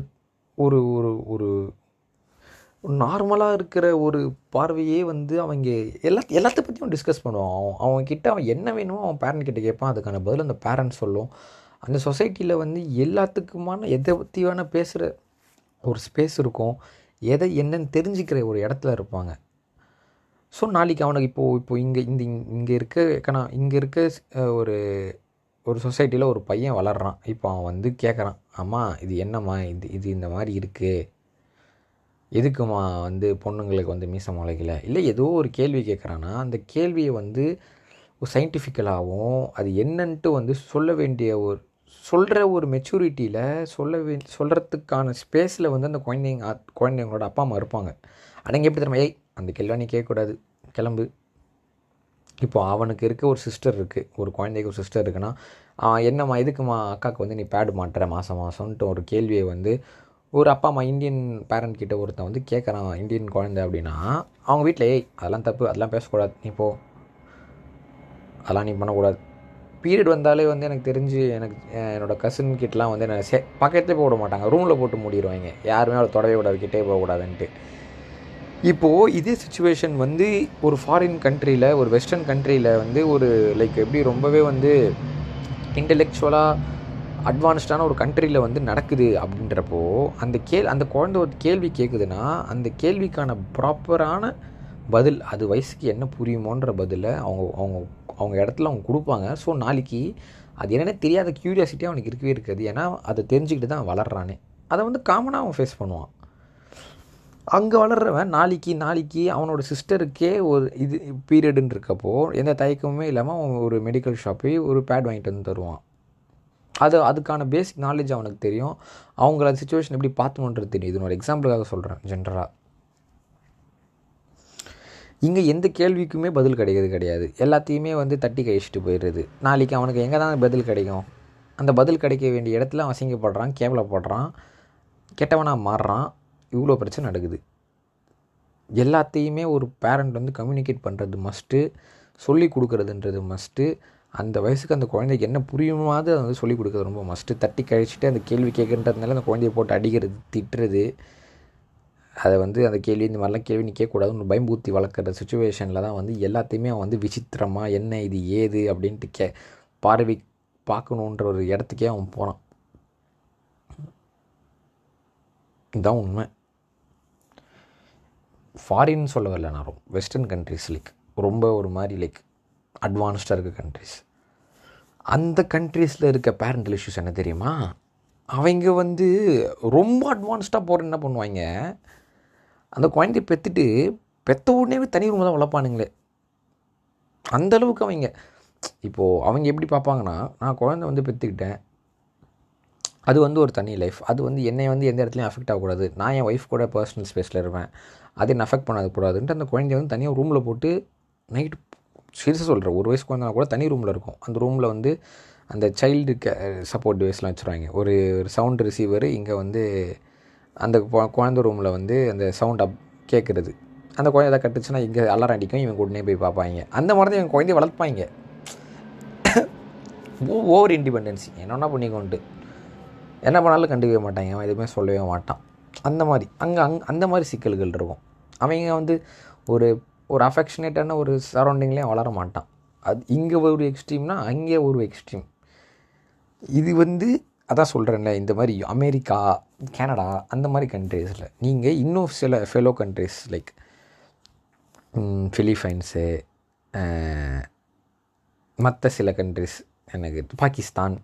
ஒரு ஒரு ஒரு நார்மலாக இருக்கிற ஒரு பார்வையே வந்து அவங்க எல்லா எல்லாத்த பற்றியும் டிஸ்கஸ் பண்ணுவான். அவன் அவன்கிட்ட அவன் என்ன வேணுமோ அவன் பேரண்ட் கிட்ட கேட்பான். அதுக்கான பதில் அந்த பேரண்ட்ஸ் சொல்லும். அந்த சொசைட்டியில் வந்து எல்லாத்துக்குமான எதை பற்றி வேணால் பேசுகிற ஒரு ஸ்பேஸ் இருக்கும். எதை என்னன்னு தெரிஞ்சுக்கிற ஒரு இடத்துல இருப்பாங்க. ஸோ நாளைக்கு அவனுக்கு இப்போது இப்போ இங்கே இந்த இங்கே இருக்க கணா இங்கே இருக்க ஒரு ஒரு சொசைட்டியில் ஒரு பையன் வளர்றான். இப்போ அவன் வந்து கேட்குறான் அம்மா இது என்னம்மா? இது இது இந்த மாதிரி இருக்குது எதுக்குமா வந்து பொண்ணுங்களுக்கு வந்து மீசம் முளைக்கல? இல்லை ஏதோ ஒரு கேள்வி கேட்குறான்னா அந்த கேள்வியை வந்து ஒரு சயின்டிஃபிக்கலாகவும் அது என்னன்ட்டு வந்து சொல்ல வேண்டிய ஒரு சொல்கிற ஒரு மெச்சூரிட்டியில் சொல்ல வே சொல்கிறதுக்கான ஸ்பேஸில் வந்து அந்த குழந்தைங்க குழந்தைங்களோட அப்பா அம்மா இருப்பாங்க. அடங்க எப்படி தெரியுமா? ஏய் அந்த கேள்வி நீ கேட்கக்கூடாது. கிளம்பு. இப்போ அவனுக்கு இருக்க ஒரு சிஸ்டர் இருக்குது ஒரு குழந்தைக்கு ஒரு சிஸ்டர் இருக்குன்னா என்னம்மா எதுக்குமா அக்காவுக்கு வந்து நீ பேடு மாட்டுற? மாதம் மாதம்ன்ட்டு ஒரு கேள்வியை வந்து ஒரு அப்பா அம்மா இந்தியன் பேரண்ட் கிட்ட ஒருத்தன் வந்து கேட்குறான் இந்தியன் குழந்தை அப்படின்னா அவங்க வீட்டில் ஏய் அதெல்லாம் தப்பு அதெல்லாம் பேசக்கூடாது நீ போ. அதெல்லாம் நீ பண்ணக்கூடாது. பீரியட் வந்தாலே வந்து எனக்கு தெரிஞ்சு எனக்கு என்னோடய என்னோட கசின் கிட்டலாம் வந்து என்ன சே பக்கத்துலேயே போட மாட்டாங்க. ரூமில் போட்டு மூடிடுவாங்க யாருமே அவளை தொடவே கூடாது கிட்டே போகக்கூடாதுன்ட்டு. இப்போது இதே சுச்சுவேஷன் வந்து ஒரு ஃபாரின் கண்ட்ரியில் ஒரு வெஸ்டர்ன் கண்ட்ரியில் வந்து ஒரு லைக் எப்படி ரொம்பவே வந்து இன்டெலெக்சுவலாக அட்வான்ஸ்டான ஒரு கண்ட்ரியில் வந்து நடக்குது அப்படின்றப்போ அந்த கேள் அந்த குழந்தை ஒரு கேள்வி கேட்குதுன்னா அந்த கேள்விக்கான ப்ராப்பரான பதில் அது வயசுக்கு என்ன புரியுமோன்ற பதிலை அவங்க அவங்க அவங்க இடத்துல அவங்க கொடுப்பாங்க. ஸோ நாளைக்கு அது என்னென்ன தெரியாத க்யூரியாசிட்டி அவனுக்கு இருக்கவே இருக்காது. ஏன்னா அதை தெரிஞ்சுக்கிட்டு தான் வளர்றானே. அதை வந்து காமனாக அவன் ஃபேஸ் பண்ணுவான். அங்கே வளர்றவன் நாளைக்கு நாளைக்கு அவனோட சிஸ்டருக்கே ஒரு இது பீரியடுன்னு இருக்கப்போ எந்த தயக்கமுமே இல்லாமல் அவன் ஒரு மெடிக்கல் ஷாப்பே ஒரு பேட் வாங்கிட்டு வந்து தருவான். அது அதுக்கான பேசிக் நாலேஜ் அவனுக்கு தெரியும். அவங்கள அந்த சுச்சுவேஷன் எப்படி பார்த்துணுன்றது தெரியும். இது ஒரு எக்ஸாம்பிளுக்காக சொல்கிறேன் ஜென்ரலாக இங்கே எந்த கேள்விக்குமே பதில் கிடைக்கிறது கிடையாது. எல்லாத்தையுமே வந்து தட்டி கழிச்சிட்டு போயிடுறது. நாளைக்கு அவனுக்கு எங்கே தான் பதில் கிடைக்கும்? அந்த பதில் கிடைக்க வேண்டிய இடத்துல அவன் அசிங்கப்படுறான் கேவலப்படுறான் கெட்டவனாக மாறுறான் இவ்வளோ பிரச்சனை நடக்குது. எல்லாத்தையுமே ஒரு பேரண்ட் வந்து கம்யூனிகேட் பண்ணுறது மஸ்ட்டு சொல்லி கொடுக்குறதுன்றது மஸ்ட்டு அந்த வயசுக்கு அந்த குழந்தைக்கு என்ன புரியுமாவது அதை வந்து சொல்லிக் கொடுக்குறது ரொம்ப மஸ்ட்டு தட்டி கழிச்சிட்டு அந்த கேள்வி கேட்குறதுனால அந்த குழந்தைய போட்டு அடிக்கிறது திட்டுறது. அதை வந்து அந்த கேள்வி இந்த மாதிரிலாம் கேள்வி நீ கேட்கக்கூடாதுன்னு பயம்பூத்தி வளர்க்குற சுச்சுவேஷனில் தான் வந்து எல்லாத்தையுமே அவன் வந்து விசித்திரமாக என்ன இது ஏது அப்படின்ட்டு கே பார்வை பார்க்கணுன்ற ஒரு இடத்துக்கே அவன் போனான் இதுதான் உண்மை. ஃபாரின் சொல்ல வரல நான் ரொம்ப. வெஸ்டர்ன் கண்ட்ரிஸ் லைக் ரொம்ப ஒரு மாதிரி லைக் அட்வான்ஸ்டாக இருக்க கண்ட்ரிஸ் அந்த கண்ட்ரீஸில் இருக்க பேரண்டல் இஷ்யூஸ் என்ன தெரியுமா? அவங்க வந்து ரொம்ப அட்வான்ஸ்டாக போகிற என்ன பண்ணுவாங்க? அந்த குழந்தைய பெற்றுட்டு பெத்த உடனே தனி ரூம் தான் வளர்ப்பானுங்களே. அந்தளவுக்கு அவங்க. இப்போது அவங்க எப்படி பார்ப்பாங்கன்னா நான் குழந்தை வந்து பெற்றுக்கிட்டேன் அது வந்து ஒரு தனி லைஃப் அது வந்து என்னை வந்து எந்த இடத்துலையும் அஃபெக்ட் ஆகக்கூடாது. நான் என் ஒய்ஃப் கூட பர்சனல் ஸ்பேஸில் இருப்பேன். அது என்ன அஃபெக்ட் பண்ணக்கூடாதுன்ட்டு அந்த குழந்தைய வந்து தனியாக ரூமில் போட்டு நைட் சீரியஸாக சொல்கிறேன் ஒரு வயசு குழந்தைனா கூட தனி ரூமில் இருக்கும். அந்த ரூமில் வந்து அந்த சைல்டு சப்போர்ட் டிவைஸ்லாம் வச்சுருவாங்க. ஒரு ஒரு சவுண்ட் ரிசீவர் இங்கே வந்து அந்த கு- குழந்தை ரூமில் வந்து அந்த சவுண்ட் அப் கேட்குறது அந்த குழந்தை எதாவது கட்டுச்சுன்னா இங்கே அலாரம் அடிக்கும். இவங்க உடனே போய் பார்ப்பாங்க அந்த மாதிரி தான் இவங்க குழந்தைய வளர்ப்பாங்க. ஓவர் இண்டிபெண்டன்சி என்னென்ன பண்ணிக்கொண்டு என்ன பண்ணாலும் கண்டுக்கவே மாட்டாங்க. அவன் எதுவுமே சொல்லவே மாட்டான். அந்த மாதிரி. அங்கே அங் அந்த மாதிரி சிக்கல்கள் இருக்கும். அவங்க வந்து ஒரு ஒரு அஃபெக்ஷனேட்டான ஒரு சரௌண்டிங்லேயும் வளர மாட்டான். அது இங்கே ஒரு எக்ஸ்ட்ரீம்னா அங்கே ஒரு எக்ஸ்ட்ரீம் இது வந்து அதான் சொல்கிறேன்ல இந்த மாதிரி அமெரிக்கா கனடா அந்த மாதிரி கண்ட்ரீஸில் நீங்கள் இன்னும் சில ஃபெலோ கண்ட்ரீஸ் லைக் ஃபிலிப்பைன்ஸு மற்ற சில கண்ட்ரிஸ் எனக்கு பாகிஸ்தான்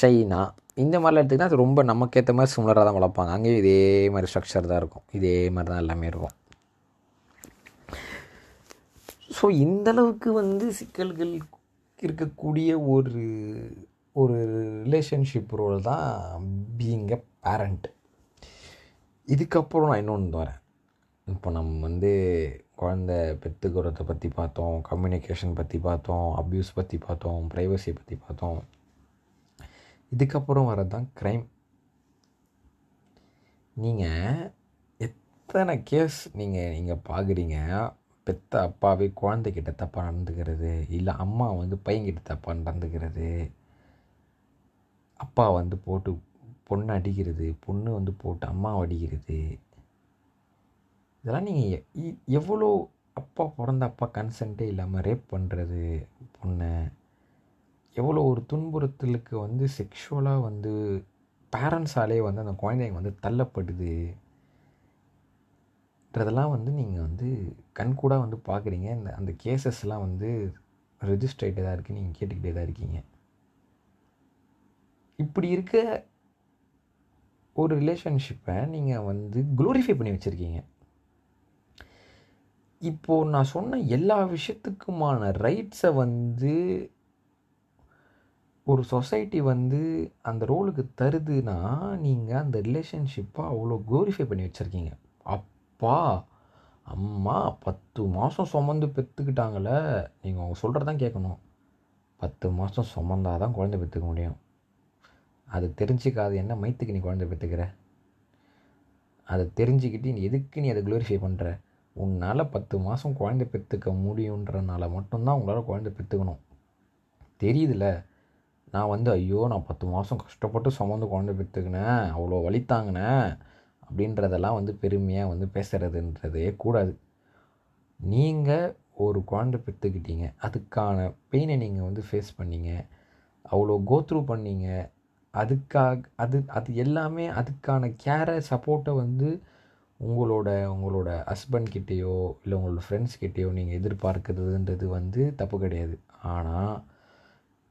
சைனா இந்த மாதிரிலாம் எடுத்துக்கிட்டால் அது ரொம்ப நமக்கேற்ற மாதிரி சிமிலராக தான் வளர்ப்பாங்க. அங்கேயும் இதே மாதிரி ஸ்ட்ரக்சர் தான் இருக்கும். இதே மாதிரி தான் எல்லாமே இருக்கும். ஸோ இந்தளவுக்கு வந்து சிக்கல்கள் இருக்கக்கூடிய ஒரு ஒரு ரிலேஷன்ஷிப் ரோல் தான் பீயிங் எ பேரண்ட் இதுக்கப்புறம் நான் இன்னொன்று வரேன். இப்போ நம்ம வந்து குழந்த பெற்றுக்கிறத பற்றி பார்த்தோம் கம்யூனிகேஷன் பற்றி பார்த்தோம் அப்யூஸ் பற்றி பார்த்தோம் ப்ரைவசியை பற்றி பார்த்தோம். இதுக்கப்புறம் வரது தான் க்ரைம் நீங்கள் எத்தனை கேஸ் நீங்கள் நீங்கள் பார்க்குறீங்க? பெத்த அப்பாவே குழந்தைகிட்ட தப்பாக நடந்துக்கிறது இல்லை அம்மா வந்து பையன்கிட்ட தப்பாக நடந்துக்கிறது அப்பா வந்து போட்டு பொண்ணு அடிக்கிறது பொண்ணு வந்து போட்டு அம்மா அடிக்கிறது. இதெல்லாம் நீங்கள் எவ்வளோ அப்பா பிறந்த அப்பா கன்சென்ட்டே இல்லாமல் ரேப் பண்ணுறது பொண்ணை? எவ்வளோ ஒரு துன்புறுத்தலுக்கு வந்து செக்ஷுவலாக வந்து பேரண்ட்ஸாலே வந்து அந்த குழந்தைங்க வந்து தள்ளப்படுது? ன்றதெல்லாம் வந்து நீங்கள் வந்து கண்கூடாக வந்து பார்க்குறீங்க இந்த அந்த கேசஸ்லாம் வந்து ரெஜிஸ்டர் ஆகிட்டே தான் இருக்குது நீங்கள் கேட்டுக்கிட்டே தான் இருக்கீங்க. இப்படி இருக்க ஒரு ரிலேஷன்ஷிப்பை நீங்கள் வந்து க்ளோரிஃபை பண்ணி வச்சுருக்கீங்க. இப்போது நான் சொன்ன எல்லா விஷயத்துக்குமான ரைட்ஸை வந்து ஒரு சொசைட்டி வந்து அந்த ரோலுக்கு தருதுன்னா நீங்கள் அந்த ரிலேஷன்ஷிப்பை அவ்வளோ க்ளோரிஃபை பண்ணி வச்சுருக்கீங்க. அப் அப்பா அம்மா பத்து மாதம் சுமந்து பெற்றுக்கிட்டாங்களே நீங்கள் அவங்க சொல்கிறதான் கேட்கணும். பத்து மாதம் சுமந்தாதான் தான் குழந்தை பெற்றுக்க முடியும். அது தெரிஞ்சுக்காது என்ன மைத்துக்கு நீ குழந்தை பெற்றுக்கிற? அதை தெரிஞ்சுக்கிட்டு நீ எதுக்கு நீ அதை க்ளோரிஃபை பண்ணுற உன்னால் பத்து மாதம் குழந்தை பெற்றுக்க முடியுன்றனால மட்டும்தான் உங்களால் குழந்தை பெற்றுக்கணும். தெரியுதுல்ல நான் வந்து ஐயோ நான் பத்து மாதம் கஷ்டப்பட்டு சுமந்து குழந்தை பெற்றுக்கினேன். அவ்வளோ வலி அப்படின்றதெல்லாம் வந்து பெருமையாக வந்து பேசுகிறதுன்றதே கூடாது. நீங்கள் ஒரு குழந்தை பெற்றுக்கிட்டீங்க அதுக்கான பெயினை நீங்கள் வந்து ஃபேஸ் பண்ணீங்க அவ்வளோ கோத்ரூ பண்ணீங்க அதுக்காக அது அது எல்லாமே அதுக்கான கேரை சப்போர்ட்டை வந்து உங்களோட உங்களோட ஹஸ்பண்ட் கிட்டேயோ இல்லை உங்களோட ஃப்ரெண்ட்ஸ்கிட்டேயோ நீங்கள் எதிர்பார்க்குறதுன்றது வந்து தப்பு கிடையாது. ஆனால்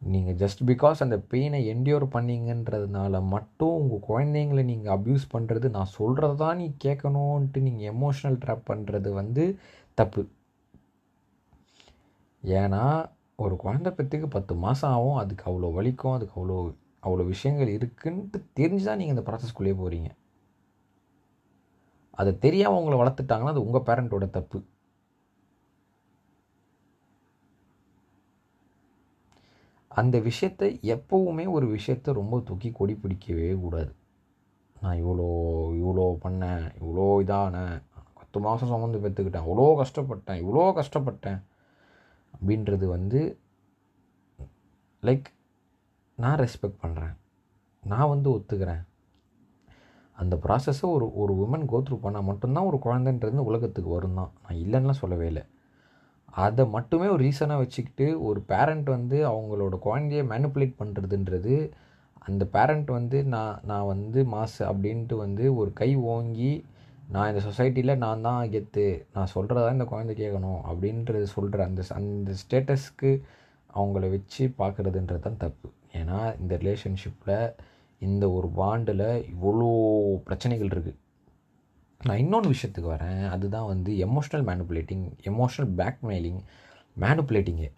நீங்கள் ஜஸ்ட் பிகாஸ் அந்த பெயினை என்டியோர் பண்ணீங்கன்றதுனால மட்டும் உங்கள் குழந்தைங்களை நீங்கள் அப்யூஸ் பண்ணுறது நான் சொல்கிறது தான் நீ கேட்கணுன்ட்டு நீங்கள் எமோஷ்னல் ட்ராப் பண்ணுறது வந்து தப்பு. ஏன்னா ஒரு குழந்தை பெற்றுக்கு பத்து மாதம் ஆகும் அதுக்கு அவ்வளோ வலிக்கும் அதுக்கு அவ்வளோ அவ்வளோ விஷயங்கள் இருக்குன்ட்டு தெரிஞ்சு தான் நீங்கள் இந்த ப்ராசஸ்க்குள்ளேயே போகிறீங்க அதை தெரியாமல் உங்களை வளர்த்துட்டாங்கன்னா அது உங்கள் பேரண்ட்டோட தப்பு. அந்த விஷயத்தை எப்போவுமே ஒரு விஷயத்தை ரொம்ப தூக்கி கொடி பிடிக்கவே கூடாது. நான் இவ்வளோ இவ்வளோ பண்ணேன் இவ்வளோ இதானேன் பத்து மாதம் சுமந்து பெற்றுக்கிட்டேன் அவ்வளோ கஷ்டப்பட்டேன் இவ்வளோ கஷ்டப்பட்டேன் அப்படின்றது வந்து லைக் நான் ரெஸ்பெக்ட் பண்ணுறேன் நான் வந்து ஒத்துக்கிறேன். அந்த ப்ராசஸை ஒரு ஒரு உமன் கோத்ரூ பண்ணால் மட்டும்தான் ஒரு குழந்தைன்றது உலகத்துக்கு வரும் தான் நான் இல்லைன்னுலாம் சொல்லவே இல்லை. அதை மட்டுமே ஒரு ரீசனாக வச்சுக்கிட்டு ஒரு பேரண்ட் வந்து அவங்களோட குழந்தைய மேனிப்புலேட் பண்ணுறதுன்றது அந்த பேரண்ட் வந்து நான் நான் வந்து மாசு அப்படின்ட்டு வந்து ஒரு கை ஓங்கி நான் இந்த சொசைட்டியில் நான் தான் கெத்து நான் சொல்கிறதா இந்த குழந்தை கேட்கணும் அப்படின்றது சொல்கிற அந்த அந்த ஸ்டேட்டஸ்க்கு அவங்கள வச்சு பார்க்குறதுன்றது தான் தப்பு. ஏன்னா இந்த ரிலேஷன்ஷிப்பில் இந்த ஒரு பாண்டில் இவ்வளோ பிரச்சனைகள் இருக்குது நான் இன்னொன்று விஷயத்துக்கு வரேன். அதுதான் வந்து emotional manipulating emotional blackmailing manipulating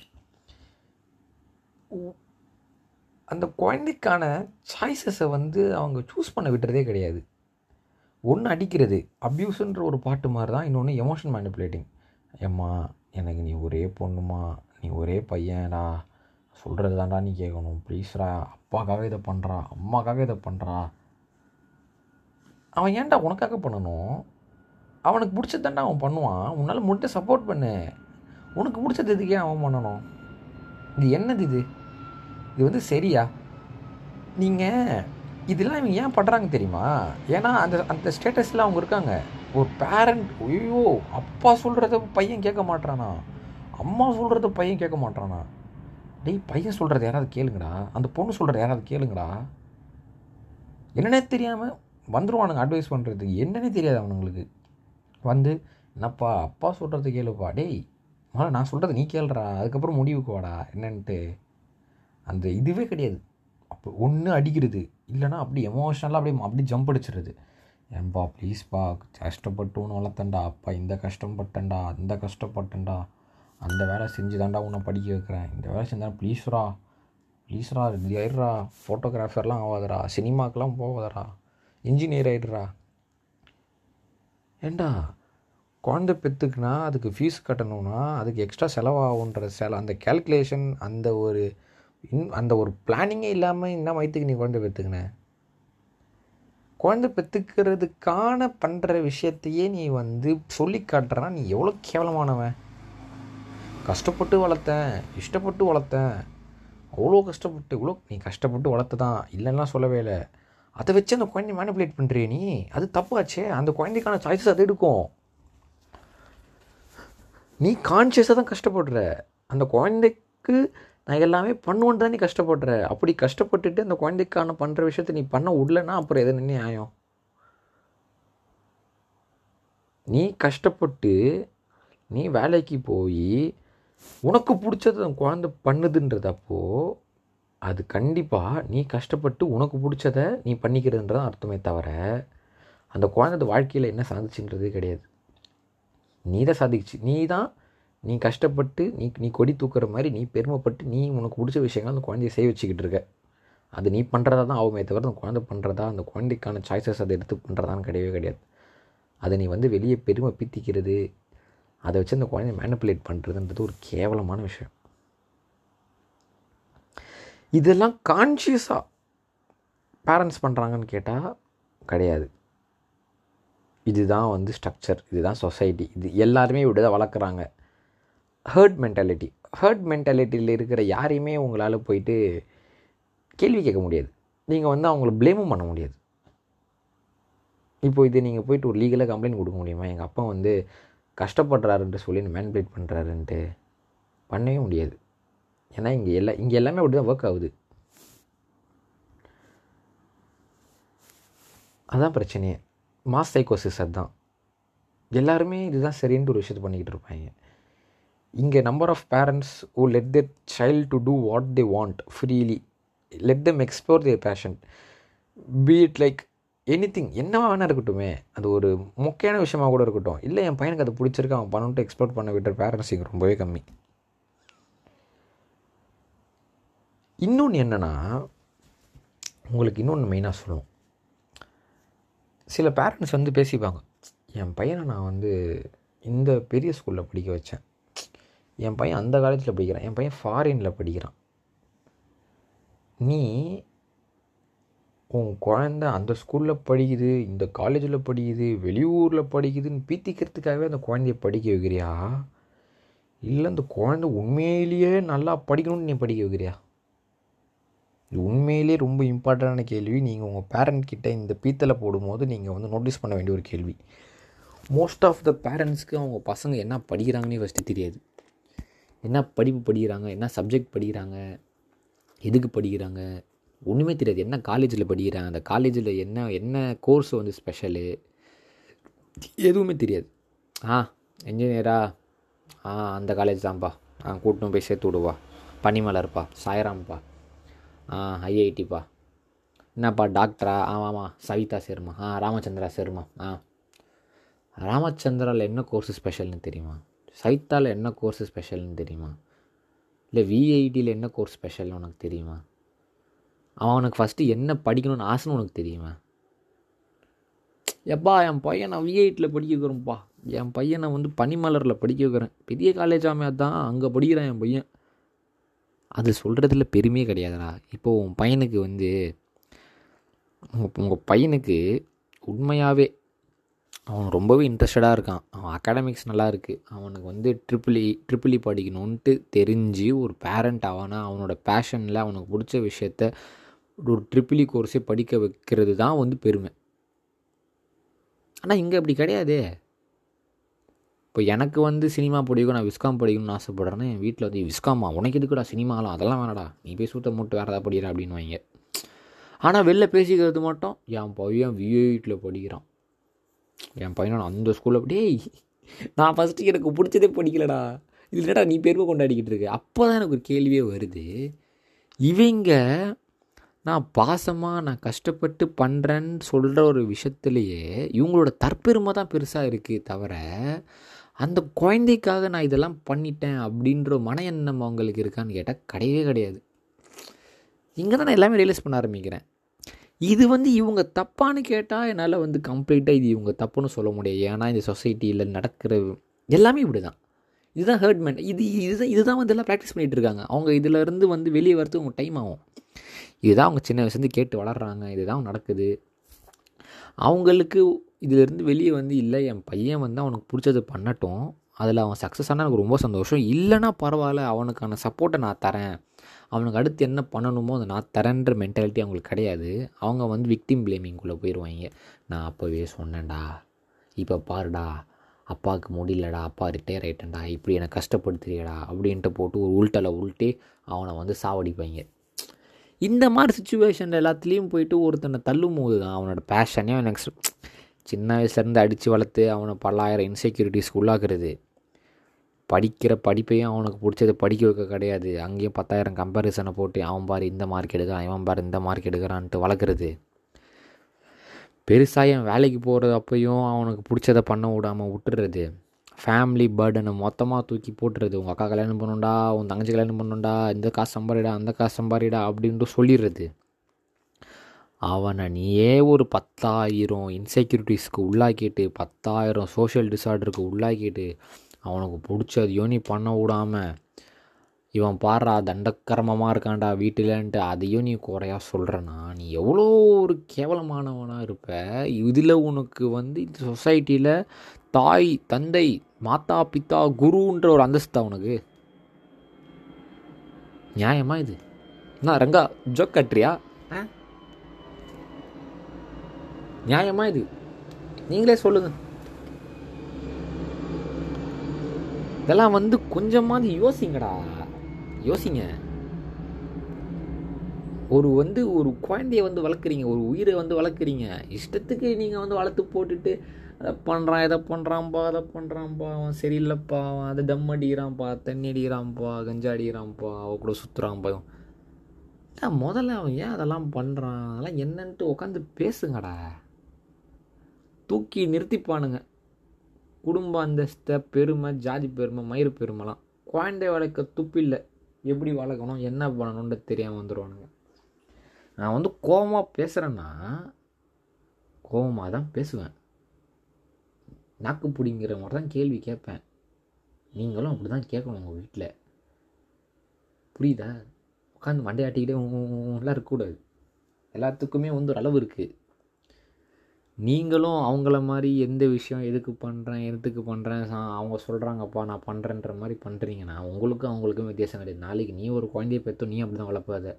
அந்த குழந்தைக்கான சாய்ஸஸை வந்து அவங்க சூஸ் பண்ண விட்டுறதே கிடையாது. ஒன்று அடிக்கிறது அப்யூஸுன்ற ஒரு பாட்டு மாதிரி தான் இன்னொன்று எமோஷனல் மேனிப்புலேட்டிங் ஏம்மா எனக்கு நீ ஒரே பொண்ணுமா? நீ ஒரே பையன்டா? சொல்கிறது தான்டா நீ கேட்கணும் ப்ளீஸ்ரா அப்பாக்காக இதை பண்ணுறா அம்மாக்காக இதை பண்ணுறா அவன் ஏன்டா உனக்காக பண்ணணும்? அவனுக்கு பிடிச்சதுதான்டா அவன் பண்ணுவான். உன்னால் முடிஞ்ச சப்போர்ட் பண்ணு. உனக்கு பிடிச்சது எதுக்கே அவன் பண்ணணும்? இது என்னது இது? இது வந்து சரியா? நீங்கள் இதெல்லாம் இவங்க ஏன் பண்ணுறாங்க தெரியுமா? ஏன்னா அந்த அந்த ஸ்டேட்டஸில் அவங்க இருக்காங்க. ஒரு பேரண்ட் ஐயோ அப்பா சொல்கிறத பையன் கேட்க மாட்டானா அம்மா சொல்கிறத பையன் கேட்க மாட்டானா டேய் பையன் சொல்கிறத யாராவது கேளுங்கடா. அந்த பொண்ணு சொல்கிறத யாராவது கேளுங்கடா. என்னன்னே தெரியாமல் வந்துடுவானுங்க அட்வைஸ் பண்ணுறதுக்கு என்னன்னே தெரியாது அவனுங்களுக்கு. வந்து என்னப்பா அப்பா சொல்கிறது கேளுப்பா. டேய் முதல்ல நான் சொல்கிறது நீ கேளுறா அதுக்கப்புறம் முடிவுக்கு வாடா. என்னன்ட்டு. அந்த இதுவே கிடையாது. அப்போ ஒன்று அடிக்கிறது. இல்லைனா அப்படி எமோஷ்னலாக அப்படியே அப்படி ஜம்ப் அடிச்சிடுறது. ஏன்பா ப்ளீஸ்ப்பா கஷ்டப்பட்டு ஒன்று வளர்த்தேன்டா. அப்பா இந்த கஷ்டப்பட்டேன்டா. அந்த கஷ்டப்பட்டேன்டா. அந்த வேலை செஞ்சு தாண்டா உன்னை படிக்க வைக்கிறேன். இந்த வேலை செஞ்சா ப்ளீஸ்ரா ப்ளீஸ்ரா இது ஆயிடுறா. ஃபோட்டோகிராஃபர்லாம் ஆகாதரா சினிமாக்கெலாம் போகாதரா இன்ஜினியர் ஆகிடுறா ஏண்டா? குழந்தை பெற்றுக்குனா அதுக்கு ஃபீஸ் கட்டணும்னா அதுக்கு எக்ஸ்ட்ரா செலவாகுன்ற செல அந்த கேல்குலேஷன் அந்த ஒரு இன் அந்த ஒரு பிளானிங்கே இல்லாமல் என்ன வயிற்றுக்கு நீ குழந்தை பெற்றுக்கின குழந்தை பெற்றுக்கிறதுக்கான பண்ணுற விஷயத்தையே நீ வந்து சொல்லி காட்டுறனா நீ எவ்வளோ கேவலமானவன்? கஷ்டப்பட்டு வளர்த்தேன் இஷ்டப்பட்டு வளர்த்தேன். அவ்வளோ கஷ்டப்பட்டு இவ்வளோ நீ கஷ்டப்பட்டு வளர்த்து தான் இல்லைன்னா சொல்லவே இல்லை. அதை வச்சு அந்த குழந்தைய மேனிப்புலேட் பண்ணுறிய நீ. அது தப்பாச்சே. அந்த குழந்தைக்கான சாய்ஸஸ் அது எடுக்கும். நீ கான்ஷியஸாக தான் கஷ்டப்படுற. அந்த குழந்தைக்கு நான் எல்லாமே பண்ணுவேன்னு தான் நீ கஷ்டப்படுற. அப்படி கஷ்டப்பட்டுட்டு அந்த குழந்தைக்கான பண்ணுற விஷயத்த நீ பண்ண விடலன்னா அப்புறம் எது நியாயம்? நீ கஷ்டப்பட்டு நீ வேலைக்கு போய் உனக்கு பிடிச்சது அந்த குழந்தை பண்ணுதுன்றதப்போ அது கண்டிப்பாக நீ கஷ்டப்பட்டு உனக்கு பிடிச்சத நீ பண்ணிக்கிறதுன்றதான் அர்த்தமே தவிர அந்த குழந்தை வாழ்க்கையில் என்ன சாதிச்சுன்றது கிடையாது. நீ தான் சாதிச்சு நீ தான் நீ கஷ்டப்பட்டு நீ நீ கொடி தூக்குற மாதிரி நீ பெருமைப்பட்டு நீ உனக்கு பிடிச்ச விஷயங்கள் அந்த குழந்தைய செய்ய வச்சுக்கிட்டு இருக்க. அது நீ பண்ணுறதா தான் ஆகுமே தவிர அந்த குழந்தை பண்ணுறதா அந்த குழந்தைக்கான சாய்ஸஸ் அதை எடுத்து பண்ணுறதான்னு கிடையவே கிடையாது. அதை நீ வந்து வெளியே பெருமை பீத்திக்கிறது அதை வச்சு அந்த குழந்தைய மேனிப்புலேட் பண்ணுறதுன்றது ஒரு கேவலமான விஷயம். இதெல்லாம் கான்ஷியஸாக பேரண்ட்ஸ் பண்ணுறாங்கன்னு கேட்டால் கிடையாது. இதுதான் வந்து ஸ்ட்ரக்சர் இதுதான் சொசைட்டி இது எல்லாருமே இப்படி தான் வளர்க்குறாங்க. ஹர்ட் மென்டாலிட்டி ஹர்ட் மென்டாலிட்டியில் இருக்கிற யாரையுமே உங்களால் போயிட்டு கேள்வி கேட்க முடியாது. நீங்கள் வந்து அவங்கள ப்ளேமும் பண்ண முடியாது. இப்போ இது நீங்கள் போயிட்டு ஒரு லீகலாக கம்ப்ளைண்ட் கொடுக்க முடியுமா? எங்கள் அப்பா வந்து கஷ்டப்படுறாருன்ட்டு சொல்லி மேன்பிளேட் பண்ணுறாருன்ட்டு பண்ணவே முடியாது. ஏன்னா இங்கே எல்லா இங்கே எல்லாமே அப்படி தான் ஒர்க் ஆகுது. அதான் பிரச்சனையே. மாஸ் சைக்கோசிஸ் அதுதான். எல்லாருமே இதுதான் சரின்ட்டு ஒரு விஷயத்தை பண்ணிக்கிட்டு இருப்பாங்க. இங்கே number of parents oh let their child to do what they want freely let them explore their passion be it like anything என்னவா வேணா இருக்கட்டுமே. அது ஒரு முக்கியமான விஷயமாக கூட இருக்கட்டும். இல்லை என் பையனுக்கு அது பிடிச்சிருக்கு அவன் பண்ணிட்டு எக்ஸ்ப்ளோர் பண்ண விட்டுற பேரண்ட்ஸ் இங்கே ரொம்பவே கம்மி. இன்னொன்று என்னென்னா உங்களுக்கு இன்னொன்று மெயினாக சொல்லணும். சில பேரண்ட்ஸ் வந்து பேசிப்பாங்க என் பையனை நான் வந்து இந்த பெரிய ஸ்கூலில் படிக்க வச்சேன். என் பையன் அந்த காலேஜில் படிக்கிறான். என் பையன் ஃபாரினில் படிக்கிறான். நீ உன் குழந்த அந்த ஸ்கூலில் படிக்குது இந்த காலேஜில் படிக்குது வெளியூரில் படிக்குதுன்னு பீத்திக்கிறதுக்காகவே அந்த குழந்தைய படிக்க வைக்கிறியா? இல்லை அந்த குழந்தை உண்மையிலேயே நல்லா படிக்கணும்னு நீ படிக்க வைக்கிறியா? இது உண்மையிலே ரொம்ப இம்பார்ட்டண்டான கேள்வி. நீங்கள் உங்கள் பேரண்ட் கிட்ட இந்த பீத்தலை போடும்போது நீங்கள் வந்து நோட்டீஸ் பண்ண வேண்டிய ஒரு கேள்வி. மோஸ்ட் ஆஃப் த பேரண்ட்ஸ்க்கு அவங்க பசங்க என்ன படிக்கிறாங்கன்னே ஃபஸ்ட்டு தெரியாது. என்ன படிப்பு படிக்கிறாங்க? என்ன சப்ஜெக்ட் படிக்கிறாங்க? எதுக்கு படிக்கிறாங்க? ஒன்றுமே தெரியாது. என்ன காலேஜில் படிக்கிறாங்க? அந்த காலேஜில் என்ன என்ன கோர்ஸ் வந்து ஸ்பெஷலு எதுவுமே தெரியாது. ஆ இன்ஜினியரா ஆ? அந்த காலேஜ் தான்ப்பா. ஆ கூட்டின்னு போய் சேர்த்து விடுவா. பனிமலர்ப்பா. சாயராம்ப்பா. ஆ ஐஐடிப்பா என்னப்பா டாக்டரா ஆமாம்மா சவிதா சேருமா. ஆ ராமச்சந்திரா சேருமா. ஆ. ராமச்சந்திராவில் என்ன கோர்ஸ் ஸ்பெஷல்னு தெரியுமா? சவிதாவில் என்ன கோர்ஸ் ஸ்பெஷல்னு தெரியுமா? இல்லை விஐடியில் என்ன கோர்ஸ் ஸ்பெஷல்னு உனக்கு தெரியுமா? அவன் உனக்கு ஃபஸ்ட்டு என்ன படிக்கணும்னு ஆசைன்னு உனக்கு தெரியுமா? எப்பா என் பையன் நான் விஐடியில் படிக்க வைக்கிறேன்ப்பா என் பையனை வந்து பனிமலரில் படிக்க வைக்கிறேன். பெரிய காலேஜாமே அதான். அங்கே படிக்கிறான் என் பையன். அது சொல்கிறதுல பெருமையே கிடையாதுடா. இப்போது உன் பையனுக்கு வந்து உங்கள் உங்கள் பையனுக்கு உண்மையாகவே அவன் ரொம்பவே இன்ட்ரெஸ்டடாக இருக்கான். அவன் அகாடமிக்ஸ் நல்லா இருக்குது அவனுக்கு வந்து triple E triple E e, e படிக்கணுன்ட்டு தெரிஞ்சு ஒரு பேரண்ட் ஆவானா அவனோட பேஷனில் அவனுக்கு பிடிச்ச விஷயத்த ஒரு ட்ரிபிளி கோர்ஸே e படிக்க வைக்கிறது தான் வந்து பெருமை. ஆனால் இங்கே அப்படி கிடையாதே. இப்போ எனக்கு வந்து சினிமா பிடிக்கும் நான் விஸ்காம் படிக்கணும்னு ஆசைப்படுறேன்னு என் வீட்டில் வந்து விஸ்காமா? உனக்கு எதுக்குடா சினிமாலாம் அதெல்லாம் வேணாடா. நீ போய் சூத்த மூட்டு வேறு ஏதாவது படிக்கிற அப்படின்னு வைங்க. ஆனால் வெளில பேசிக்கிறது மட்டும் என் பையன் விஐடியில் படிக்கிறான். என் பையனை அந்த ஸ்கூலில் டேய் நான் ஃபஸ்ட்டு எனக்கு பிடிச்சதே படிக்கலடா. இது நீ பெருமை கொண்டாடிக்கிட்டு இருக்க? அப்போ தான் எனக்கு ஒரு கேள்வியே வருது. இவங்க நான் பாசமாக நான் கஷ்டப்பட்டு பண்ணுறேன்னு சொல்கிற ஒரு விஷயத்துலையே இவங்களோட தற்பெருமை தான் பெருசாக இருக்குது தவிர அந்த குழந்தைக்காக நான் இதெல்லாம் பண்ணிட்டேன் அப்படின்ற மன எண்ணம் அவங்களுக்கு இருக்கான்னு கேட்டால் கிடையவே கிடையாது. இங்கே தான் நான் எல்லாமே ரியலைஸ் பண்ண ஆரம்பிக்கிறேன். இது வந்து இவங்க தப்பான்னு கேட்டால் என்னால் வந்து கம்ப்ளீட்டாக இது இவங்க தப்புன்னு சொல்ல முடியாது. ஏன்னா இந்த சொசைட்டியில் நடக்கிற எல்லாமே இப்படி தான் இதுதான் ஹர்ட் இது இதுதான் இதுதான் வந்து எல்லாம் ப்ராக்டிஸ் பண்ணிகிட்டு இருக்காங்க. அவங்க இதிலேருந்து வந்து வெளியே வரது அவங்க டைம் ஆகும். இதுதான் அவங்க சின்ன வயசுலேருந்து கேட்டு வளர்கிறாங்க இதுதான் நடக்குது. அவங்களுக்கு இதிலேருந்து வெளியே வந்து இல்லை என் பையன் வந்து அவனுக்கு பிடிச்சது பண்ணட்டும் அதில் அவன் சக்ஸஸ் ஆனால் எனக்கு ரொம்ப சந்தோஷம். இல்லைன்னா பரவாயில்ல அவனுக்கான சப்போர்ட்டை நான் தரேன். அவனுக்கு அடுத்து என்ன பண்ணணுமோ அதை நான் தரேன்ற மென்டாலிட்டி அவங்களுக்கு கிடையாது. அவங்க வந்து விக்டிம் பிளேமிங்குள்ளே போயிடுவாங்க நான் அப்போவே சொன்னேன்டா இப்போ பாருடா அப்பாவுக்கு முடியலடா அப்பா ரிட்டையர் ஆகிட்டேன்டா இப்படி என்னை கஷ்டப்படுத்துறியடா அப்படின்ட்டு போட்டு ஒரு உள்டலை உள்ட்டே அவனை வந்து சாவடிப்பாங்க. இந்த மாதிரி சுச்சுவேஷன் எல்லாத்துலேயும் போயிட்டு ஒருத்தனை தள்ளும் போது தான் அவனோட பேஷனே எனக்கு சின்ன வயசுலேருந்து அடித்து வளர்த்து அவனை பல்லாயிரம் இன்செக்யூரிட்டிஸ் உள்ளாக்குறது. படிக்கிற படிப்பையும் அவனுக்கு பிடிச்சதை படிக்க வைக்க கிடையாது. அங்கேயும் பத்தாயிரம் கம்பேரிசனை போட்டு அவன் பாரு இந்த மார்க் எடுக்கிறான் அவன் பாரு இந்த மார்க் எடுக்கிறான்ட்டு வளர்க்குறது. பெருசாக என் வேலைக்கு போகிறது அப்பையும் அவனுக்கு பிடிச்சதை பண்ண விடாமல் விட்டுறது. ஃபேமிலி பேர்டனை மொத்தமாக தூக்கி போட்டுறது. உங்கள் அக்கா கல்யாணம் பண்ணணுண்டா உன் தங்கச்சி கல்யாணம் பண்ணணுண்டா இந்த காசு சம்பாரிடா அந்த காசு சம்பாரிடா அப்படின்ட்டு சொல்லிடுறது. அவனை நீயே ஒரு பத்தாயிரம் இன்செக்யூரிட்டிஸ்க்கு உள்ளாக்கிட்டு பத்தாயிரம் சோஷியல் டிசார்டருக்கு உள்ளாக்கிட்டு அவனுக்கு பிடிச்சதையும் நீ பண்ண விடாமல் இவன் பாடுறா தண்டக்கரமமாக இருக்கான்டா வீட்டிலன்ட்டு அதையும் நீ குறையா சொல்கிறனா நீ எவ்வளோ ஒரு கேவலமானவனாக இருப்ப. இதில் உனக்கு வந்து இந்த சொசைட்டியில் தாய் தந்தை மாதா பித்தா குருன்ற ஒரு அந்தஸ்தா உனக்கு. நியாயமா இது? என்ன ரங்கா ஜோக் கட்டுறியா? நியாயமா இது? நீங்களே சொல்லுங்க. இதெல்லாம் வந்து கொஞ்சமாவது யோசிங்கடா. யோசிங்க. ஒரு வந்து ஒரு குழந்தைய வந்து வளர்க்குறீங்க ஒரு உயிரை வந்து வளர்க்குறீங்க. இஷ்டத்துக்கு நீங்கள் வந்து வளர்த்து போட்டுட்டு அதை பண்ணுறான் இதை பண்ணுறான்ப்பா அதை பண்ணுறான்ப்பா அவன் சரியில்லைப்பா. அவன் அதை தம் அடிக்கிறான்ப்பா தண்ணி அடிக்கிறான்ப்பா கஞ்சா அடிக்கிறான்ப்பா அவ கூட சுற்றுறான்ப்பா ஏன் முதல்ல அவன் ஏன் அதெல்லாம் பண்ணுறான் அதெல்லாம் என்னன்ட்டு உட்காந்து பேசுங்கடா. தூக்கி நிறுத்திப்பானுங்க. குடும்ப அந்தஸ்தை பெருமை ஜாதி பெருமை மயிறு பெருமைலாம். குழந்தை வளர்க்க துப்பில்லை. எப்படி வளர்க்கணும் என்ன பண்ணணும்னு தெரியாமல் வந்துடுவானுங்க நான் வந்து கோபமாக பேசுகிறேன்னா கோபமாக தான் பேசுவேன். நாக்கு பிடிங்கிற மாதிரி தான் கேள்வி கேட்பேன். நீங்களும் அப்படி தான் கேட்கணும் உங்கள் வீட்டில் புரியுதா? உட்காந்து மண்டையாட்டிக்கிட்டே எல்லாம் இருக்கக்கூடாது. எல்லாத்துக்குமே வந்து ஒரு அளவு இருக்குது நீங்களும் அவங்கள மாதிரி எந்த விஷயம் எதுக்கு பண்ணுறேன் எதுக்கு பண்ணுறேன் அவங்க சொல்கிறாங்கப்பா நான் பண்ணுறேன்ற மாதிரி பண்ணுறீங்கன்னா உங்களுக்கும் அவங்களுக்கும் வித்தியாசம் கிடையாது. நாளைக்கு நீ ஒரு குழந்தைய பெற்றோ நீ அப்படி தான் வளர்ப்பாத.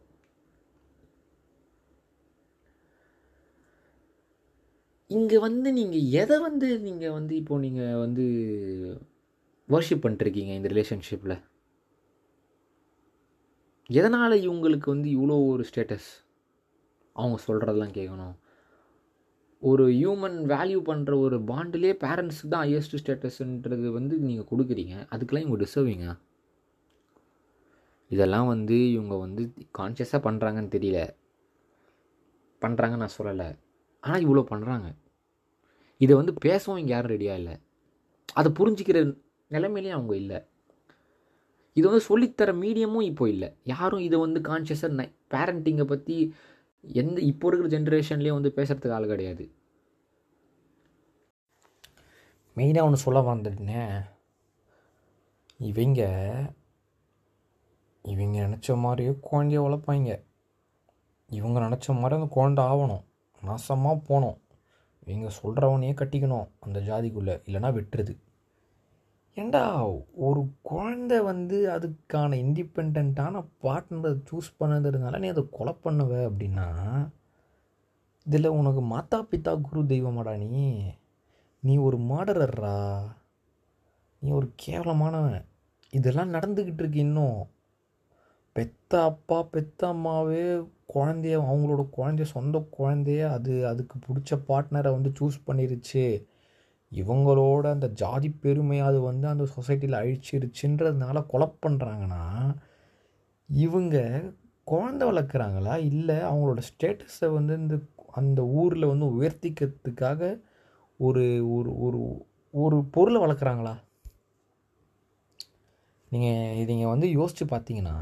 இங்கே வந்து நீங்கள் எதை வந்து நீங்கள் வந்து இப்போது நீங்கள் வந்து வர்ஷிப் பண்ணிட்டுருக்கீங்க இந்த ரிலேஷன்ஷிப்பில் எதனால் இவங்களுக்கு வந்து இவ்வளோ ஒரு ஸ்டேட்டஸ் அவங்க சொல்கிறதெல்லாம் கேட்கணும் ஒரு ஹியூமன் வேல்யூ பண்ணுற ஒரு பாண்டிலே பேரண்ட்ஸுக்கு தான் ஹையஸ்ட் ஸ்டேட்டஸ்ன்றது வந்து நீங்கள் கொடுக்குறீங்க. அதுக்கெல்லாம் இவங்க டிசர்விங்க இதெல்லாம் வந்து இவங்க வந்து கான்ஷியஸாக பண்ணுறாங்கன்னு தெரியல. பண்ணுறாங்கன்னு நான் சொல்லலை. ஆனால் இவ்வளோ பண்ணுறாங்க இதை வந்து பேசவும் இங்கே யாரும் ரெடியாக இல்லை. அதை புரிஞ்சிக்கிற நிலைமையிலையும் அவங்க இல்லை. இது வந்து சொல்லித்தர மீடியமும் இப்போ இல்லை. யாரும் இதை வந்து கான்ஷியஸாக நை பேரண்டிங்கை பற்றி எந்த இப்போ இருக்கிற ஜென்ரேஷன்லேயும் வந்து பேசுகிறதுக்கு ஆள் கிடையாது. மெயினாக ஒன்று சொல்ல வந்துட்டுனே இவங்க இவங்க நினச்ச மாதிரியே குழந்தைய வளர்ப்பாங்க. இவங்க நினச்ச மாதிரி அந்த குழந்தை ஆகணும். நாசமாக போகணும். இவங்க சொல்கிறவனையே கட்டிக்கணும் அந்த ஜாதிக்குள்ளே இல்லைன்னா வெட்டுறது. ஏண்டா ஒரு குழந்தை வந்து அதுக்கான இண்டிபெண்ட்டான பார்ட்னரை சூஸ் பண்ணதுனால நீ அதை கொலை பண்ணுவ அப்படின்னா இதில் உனக்கு மாதா பித்தா குரு தெய்வமாடா நீ. நீ ஒரு மாடரர்ரா நீ ஒரு கேவலமானவன். இதெல்லாம் நடந்துக்கிட்டு இருக்கு இன்னும். பெத்த அப்பா பெத்த அம்மாவே குழந்தைய அவங்களோட குழந்தைய சொந்த குழந்தைய அது அதுக்கு பிடிச்ச பார்ட்னரை வந்து சூஸ் பண்ணிருச்சு. இவங்களோட அந்த ஜாதி பெருமை அது வந்து அந்த சொசைட்டியில் அழிச்சிருச்சுன்றதுனால கொலை பண்ணுறாங்கன்னா இவங்க குழந்தை வளர்க்குறாங்களா? இல்லை அவங்களோட ஸ்டேட்டஸை வந்து இந்த அந்த ஊரில் வந்து உயர்த்திக்கிறதுக்காக ஒரு ஒரு ஒரு ஒரு பொருளை வளர்க்குறாங்களா? நீங்கள் இதை வந்து யோசித்து பார்த்தீங்கன்னா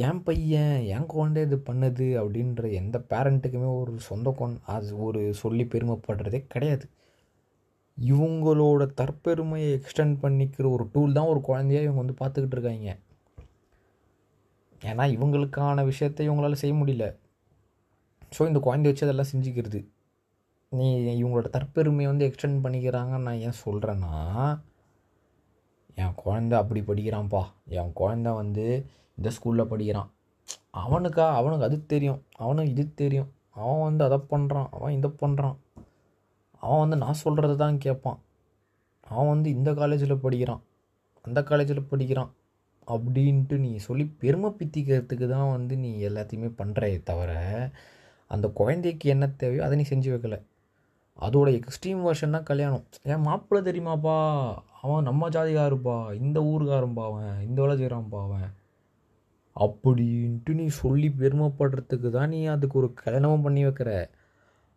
என் பையன் என் குழந்தை இது பண்ணுது அப்படின்ற எந்த பேரண்ட்டுக்குமே ஒரு சொந்த கொண் அது ஒரு சொல்லி பெருமைப்படுறதே கிடையாது. இவங்களோட தற்பெருமையை எக்ஸ்டெண்ட் பண்ணிக்கிற ஒரு டூல் தான் ஒரு குழந்தையாக இவங்க வந்து பார்த்துக்கிட்டு இருக்காங்க. ஏன்னா இவங்களுக்கான விஷயத்தை இவங்களால செய்ய முடியல. ஸோ இந்த குழந்தைய வச்சு அதெல்லாம் செஞ்சுக்கிறது. நீ இவங்களோட தற்பெருமையை வந்து எக்ஸ்டெண்ட் பண்ணிக்கிறாங்கன்னு நான் ஏன் சொல்கிறேன்னா என் குழந்த அப்படி படிக்கிறான்ப்பா. என் குழந்த வந்து இந்த ஸ்கூலில் படிக்கிறான். அவனுக்கா அவனுக்கு அது தெரியும். அவனுக்கு இது தெரியும். அவன் வந்து அதை பண்ணுறான் அவன் இதை பண்ணுறான் அவன் வந்து நான் சொல்கிறது தான் கேட்பான். அவன் வந்து இந்த காலேஜில் படிக்கிறான். அந்த காலேஜில் படிக்கிறான். அப்படின்ட்டு நீ சொல்லி பெருமை பித்திக்கிறதுக்கு தான் வந்து நீ எல்லாத்தையுமே பண்ணுறே தவிர அந்த குழந்தைக்கு என்ன தேவையோ அதை நீ செஞ்சு வைக்கலை. அதோட எக்ஸ்ட்ரீம் வெர்ஷன் தான் கல்யாணம். ஏன் மாப்பிள்ளை தெரியுமாப்பா? அவன் நம்ம ஜாதிகாருப்பா இந்த ஊருக்காரன்பா அவன். இந்த வேலை செய்கிறான்ப்பா அவன். அப்படின்ட்டு நீ சொல்லி பெருமைப்படுறதுக்கு தான் நீ அதுக்கு ஒரு கல்யாணமும் பண்ணி வைக்கிற.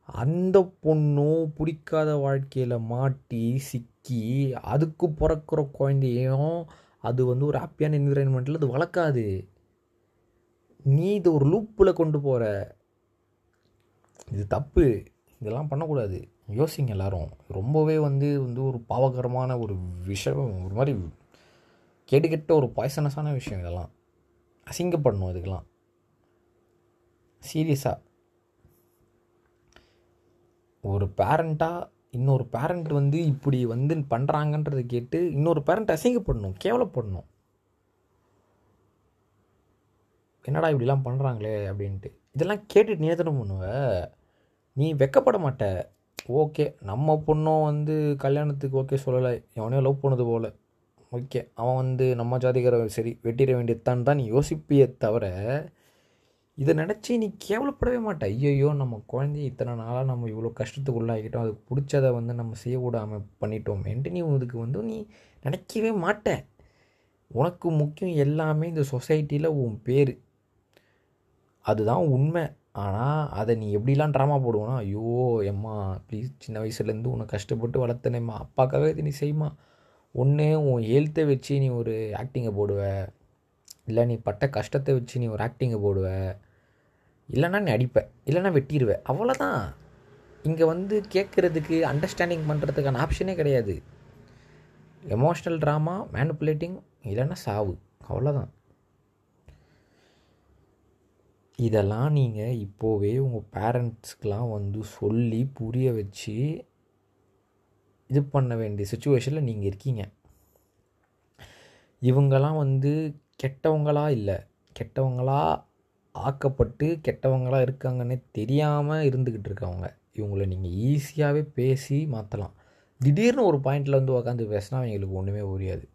அந்த பொண்ணும் பிடிக்காத வாழ்க்கையில் மாட்டி சிக்கி அதுக்கு பிறக்கிற குழந்தையும் அது வந்து ஒரு ஹாப்பியான என்விரான்மெண்ட்டில் அது வளர்க்காது. நீ இது ஒரு லூப்பில் கொண்டு போகிற இது தப்பு. இதெல்லாம் பண்ணக்கூடாது. யோசிங்க எல்லாரும். ரொம்பவே வந்து வந்து ஒரு பாவகரமான ஒரு விஷயம். ஒரு மாதிரி கேட்டுக்கெட்ட ஒரு பாய்சனஸான விஷயம் இதெல்லாம். அசிங்கப்படணும் இதுக்கெலாம் சீரியஸாக ஒரு பேரண்ட்டாக இன்னொரு பேரண்ட் வந்து இப்படி வந்து பண்ணுறாங்கன்றதை கேட்டு இன்னொரு பேரண்ட் அசிங்கப்படணும் கேவலப்படணும். என்னடா இப்படிலாம் பண்ணுறாங்களே அப்படின்ட்டு. இதெல்லாம் கேட்டுட்டு நீ எத்தனை பண்ணுவ? நீ வெக்கப்பட மாட்ட. ஓகே நம்ம பொண்ணும் வந்து கல்யாணத்துக்கு ஓகே சொல்லலை. எவனையோ லவ் பண்ணது போல். ஓகே அவன் வந்து நம்ம ஜாதிகார சரி வெட்டிட வேண்டியதுதான் தான் நீ யோசிப்பியே தவிர இதை நினச்சி நீ கேவலப்படவே மாட்டேன் ஐயோ நம்ம குழந்தைய இத்தனை நாளாக நம்ம இவ்வளோ கஷ்டத்துக்கு உள்ளாகிட்டோம் அதுக்கு பிடிச்சதை வந்து நம்ம செய்ய விடாமல் பண்ணிட்டோமேன்ட்டு நீ இதுக்கு வந்து நீ நினைக்கவே மாட்டேன் உனக்கு முக்கியம் எல்லாமே இந்த சொசைட்டியில் உன் பேர். அதுதான் உண்மை. ஆனால் அதை நீ எப்படிலாம் ட்ராமா போடுவோன்னா ஐயோ எம்மா ப்ளீஸ் சின்ன வயசுலேருந்து உன்னை கஷ்டப்பட்டு வளர்த்தனேம்மா அப்பாக்காக இது நீ செய்யுமா ஒன்று உன் ஹெல்த்தை வச்சு நீ ஒரு ஆக்டிங்கை போடுவ. இல்லை நீ பட்ட கஷ்டத்தை வச்சு நீ ஒரு ஆக்டிங்கை போடுவ. இல்லைன்னா நீ அடிப்ப. இல்லைன்னா வெட்டிடுவ அவ்வளோதான் இங்கே வந்து கேட்குறதுக்கு அண்டர்ஸ்டாண்டிங் பண்ணுறதுக்கான ஆப்ஷனே கிடையாது. எமோஷ்னல் ட்ராமா மேனுப்புலேட்டிங் இல்லைன்னா சாவு. அவ்வளோதான் இதெல்லாம் நீங்கள் இப்போவே உங்கள் பேரண்ட்ஸ்க்கெலாம் வந்து சொல்லி புரிய வச்சு இது பண்ண வேண்டிய சுச்சுவேஷனில் நீங்கள் இருக்கீங்க. இவங்கெல்லாம் வந்து கெட்டவங்களா இல்லை. கெட்டவங்களா ஆக்கப்பட்டு கெட்டவங்களா இருக்காங்கன்னே தெரியாமல் இருந்துக்கிட்டு இருக்கவங்க. இவங்களை நீங்கள் ஈஸியாகவே பேசி மாற்றலாம் திடீர்னு ஒரு பாயிண்டில் வந்து உக்காந்து பேசினா அவங்களுக்கு ஒன்றுமே புரியாது.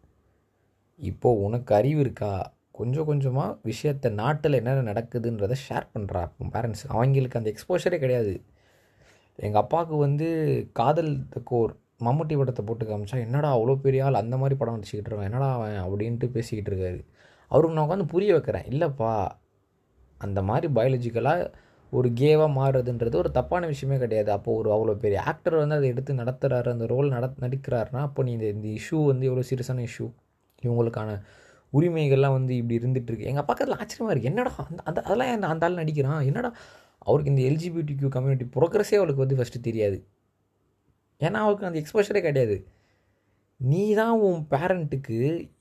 இப்போது உனக்கு அறிவு இருக்கா? கொஞ்சம் கொஞ்சமாக விஷயத்தை நாட்டில் என்னென்ன நடக்குதுன்றதை ஷேர் பண்ணுறா பேரண்ட்ஸ் அவங்களுக்கு அந்த எக்ஸ்போஷரே கிடையாது. எங்கள் அப்பாவுக்கு வந்து காதல் கோர் மம்முட்டி படத்தை போட்டு காமிச்சா என்னடா அவ்வளோ பெரிய ஆள் அந்த மாதிரி படம் நடிச்சிக்கிட்டு இருக்கான் என்னடா அவன்? அப்படின்ட்டு பேசிக்கிட்டு இருக்காரு. அவருக்கு நான் உட்காந்து புரிய வைக்கிறேன் இல்லைப்பா அந்த மாதிரி பயாலஜிக்கலாக ஒரு கேவாக மாறுறதுன்றது ஒரு தப்பான விஷயமே கிடையாது. அப்போ ஒரு அவ்வளோ பெரிய ஆக்டர் வந்து அதை எடுத்து நடத்துகிறாரு அந்த ரோல் நட நடிக்கிறாருன்னா அப்போ நீ இந்த இந்த இஷ்யூ வந்து எவ்வளோ சீரியஸான இஷ்யூ இவங்களுக்கான உரிமைகள்லாம் வந்து இப்படி இருந்துட்டு இருக்கு எங்கள் பக்கத்தில் ஆச்சரியமாக இருக்குது என்னடா அந்த அந்த அதெல்லாம் அந்த அந்த ஆள் நடிக்கிறான்? என்னடா? அவருக்கு இந்த எல்ஜிபிடி கியூ கம்யூனிட்டி ப்ரோக்ரஸே அவளுக்கு வந்து ஃபஸ்ட்டு தெரியாது. ஏன்னா அவருக்கு அந்த எக்ஸ்போஷரே கிடையாது. நீ தான் உன் பேரண்ட்டுக்கு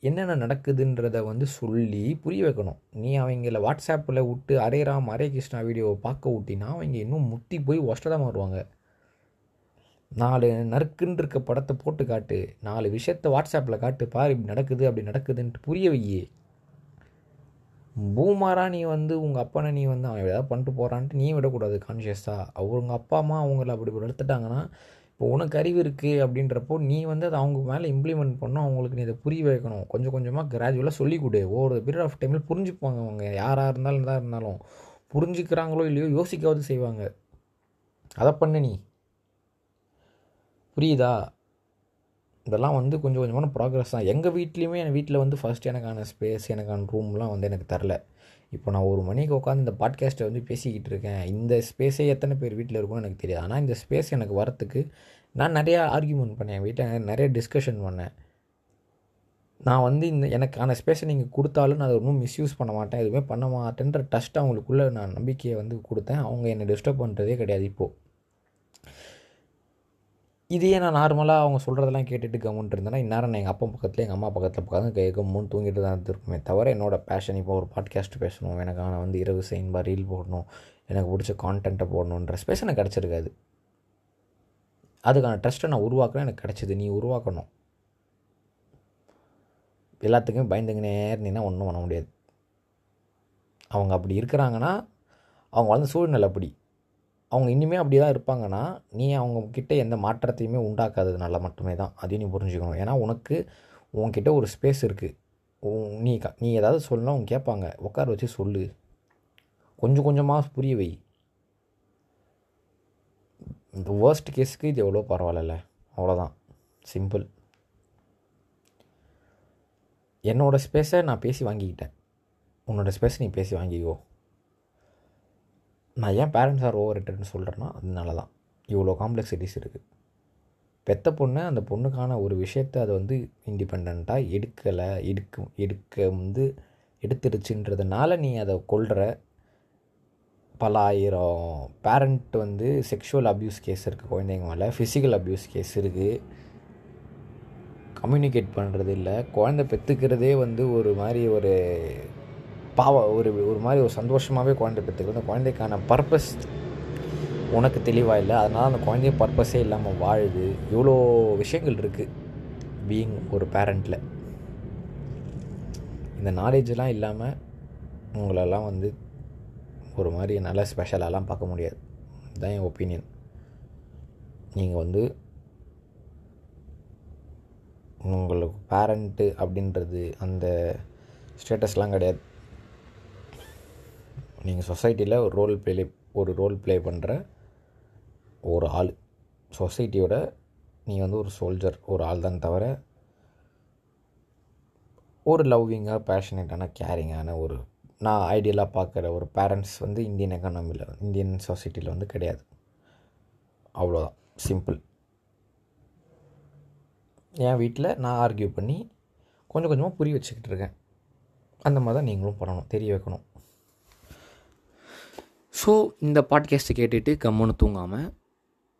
என்னென்ன நடக்குதுன்றத வந்து சொல்லி புரிய வைக்கணும். நீ அவங்கள வாட்ஸ்அப்பில் விட்டு அரே ராம் அரே கிருஷ்ணா வீடியோவை பார்க்க விட்டினா அவங்க இன்னும் முத்தி போய் ஒஸ்ட்டாக தான் வருவாங்க. நாலு நறுக்குன்னு இருக்க படத்தை போட்டு காட்டு நாலு விஷயத்த வாட்ஸ்அப்பில் காட்டு பாரு இப்படி நடக்குது அப்படி நடக்குதுன்ட்டு புரிய வையே. பூமாரா நீ வந்து உங்கள் அப்பனை நீ வந்து அவன் ஏதாவது பண்ணிட்டு போகிறான்ட்டு நீ விடக்கூடாது கான்ஷியஸாக அவங்க அப்பா அம்மா அவங்கள அப்படி வளர்த்துட்டாங்கன்னா இப்போ உனக்கு அறிவு இருக்குது அப்படின்றப்போ நீ வந்து அதை அவங்க மேலே இம்ப்ளிமெண்ட் பண்ணணும். அவங்களுக்கு நீ இதை புரிய வைக்கணும். கொஞ்சம் கொஞ்சமாக கிராஜுவலாக சொல்லிக் கொடு ஒவ்வொரு பீரியட் ஆஃப் டைமில் புரிஞ்சுப்பாங்க அவங்க. யாராக இருந்தாலும் எதாக இருந்தாலும். புரிஞ்சுக்கிறாங்களோ இல்லையோ யோசிக்காவது செய்வாங்க. அதை பண்ணு நீ. புரியுதா? இதெல்லாம் வந்து கொஞ்சம் கொஞ்சமான ப்ராக்ரஸ் தான். எங்கள் வீட்லேயுமே என் வீட்டில் வந்து ஃபஸ்ட் எனக்கான ஸ்பேஸ் எனக்கான ரூம்லாம் வந்து எனக்கு தரல. இப்போ நான் ஒரு மணிக்கு உட்காந்து இந்த பாட்காஸ்ட்டை வந்து பேசிக்கிட்டு இருக்கேன் இந்த ஸ்பேஸே எத்தனை பேர் வீட்டில் இருக்கும்னு எனக்கு தெரியாது. ஆனால் இந்த ஸ்பேஸ் எனக்கு வரத்துக்கு நான் நிறையா ஆர்கியூமெண்ட் பண்ணேன். என் வீட்டில் நிறைய டிஸ்கஷன் பண்ணேன். நான் வந்து இந்த எனக்கான ஸ்பேஸை நீங்கள் கொடுத்தாலும் நான் அதை ஒன்றும் மிஸ்யூஸ் பண்ண மாட்டேன். எதுவுமே பண்ண மாட்டேன்ற ட்ரஸ்ட் அவங்களுக்குள்ளே நான் நம்பிக்கையை வந்து கொடுத்தேன். அவங்க என்னை டிஸ்டர்ப் பண்ணுறதே கிடையாது இப்போது இதையே நான் நார்மலாக அவங்க சொல்கிறதெல்லாம் கேட்டுட்டு கம்முன்ட்டு இருந்தேன்னா இந்நேரம் நான் எங்கள் அப்பா பக்கத்தில் எங்கள் அம்மா பக்கத்தில் பக்கத்தில் கை கம்முன்னு தூங்கிட்டு தான் இருந்திருக்குமே தவிர என்னோடய பேஷன் இப்போ ஒரு பாட்காஸ்ட் பேசணும் எனக்கான வந்து இரவு செய்யும்பா ரீல் போடணும் எனக்கு பிடிச்ச கான்டென்ட்டை போடணுன்ற ஸ்பேஸ் எனக்கு கிடச்சிருக்காது. அதுக்கான ட்ரஸ்ட்டை நான் உருவாக்குறேன் எனக்கு கிடச்சிது நீ உருவாக்கணும். எல்லாத்துக்குமே பயந்துங்கனே இருந்தீங்கன்னா ஒன்றும் பண்ண முடியாது. அவங்க அப்படி இருக்கிறாங்கன்னா அவங்க வளர்ந்த சூழ்நிலை அப்படி. அவங்க இனிமேல் அப்படி தான் இருப்பாங்கன்னா நீ அவங்க கிட்டே எந்த மாற்றத்தையுமே உண்டாக்காததுனால மட்டுமே தான். அதையும் நீ புரிஞ்சுக்கணும். ஏன்னா உனக்கு உன்கிட்ட ஒரு ஸ்பேஸ் இருக்குது நீ க நீ ஏதாவது சொல்லணும் அவங்க கேட்பாங்க. உட்கார வச்சு சொல்லு. கொஞ்சம் கொஞ்சமாக புரிய வை. இந்த வேர்ஸ்ட் கேஸுக்கு இது எவ்வளோ பரவாயில்ல அவ்வளோதான். சிம்பிள் என்னோடய ஸ்பேஸை நான் பேசி வாங்கிக்கிட்டேன். உன்னோட ஸ்பேஸ் நீ பேசி வாங்கிக்கோ. நான் ஏன் பேரண்ட்ஸ் ஆர் ஓவர் ரிட்டர்ன்னு சொல்கிறேன்னா அதனால தான் இவ்வளோ காம்ப்ளெக்சிட்டிஸ் இருக்குது பெத்த பொண்ணு அந்த பொண்ணுக்கான ஒரு விஷயத்தை அதை வந்து இண்டிபெண்ட்டாக எடுக்கலை எடுக்க எடுக்க வந்து எடுத்துருச்சுன்றதுனால நீ அதை கொள்கிற பல ஆயிரம் பேரண்ட் வந்து செக்ஷுவல் அப்யூஸ் கேஸ் இருக்குது குழந்தைங்க மேலே. ஃபிசிக்கல் அப்யூஸ் கேஸ் இருக்குது கம்யூனிகேட் பண்ணுறது இல்லை குழந்தை பெற்றுக்கிறதே வந்து ஒரு மாதிரி ஒரு பாவ ஒரு ஒரு மாதிரி ஒரு சந்தோஷமாகவே குழந்தை பெற்றுக்கு அந்த குழந்தைக்கான பர்பஸ் உனக்கு தெளிவாக இல்லை. அதனால் அந்த குழந்தைய பர்பஸே இல்லாமல் வாழுது. இவ்வளோ விஷயங்கள் இருக்குது பீயிங் ஒரு பேரண்ட்டில் இந்த நாலேஜெலாம் இல்லாமல் உங்களெல்லாம் வந்து ஒரு மாதிரி நல்ல ஸ்பெஷலாலாம் பார்க்க முடியாது. இதுதான் என் ஒப்பீனியன் நீங்கள் வந்து உங்களுக்கு பேரண்ட்டு அப்படின்றது அந்த ஸ்டேட்டஸ்லாம் கிடையாது. நீங்கள் சொசைட்டியில் ஒரு ரோல் ப்ளே ஒரு ரோல் ப்ளே பண்ணுற ஒரு ஆள். சொசைட்டியோட நீ வந்து ஒரு சோல்ஜர் ஒரு ஆள் தான் தவிர ஒரு லவ்விங்காக பேஷனேட்டான கேரிங்கான ஒரு நான் ஐடியலாக பார்க்குற ஒரு பேரண்ட்ஸ் வந்து இந்தியன் எக்கானமியில் இந்தியன் சொசைட்டியில் வந்து கிடையாது. அவ்வளோதான் சிம்பிள் என் வீட்டில் நான் ஆர்கியூ பண்ணி கொஞ்சம் கொஞ்சமாக புரிய வச்சுக்கிட்டு இருக்கேன். அந்த மாதிரி தான் நீங்களும் பண்ணணும் தெரிய வைக்கணும். ஸோ இந்த பாட்காஸ்ட்டை கேட்டுட்டு கம்முன்னு தூங்காமல்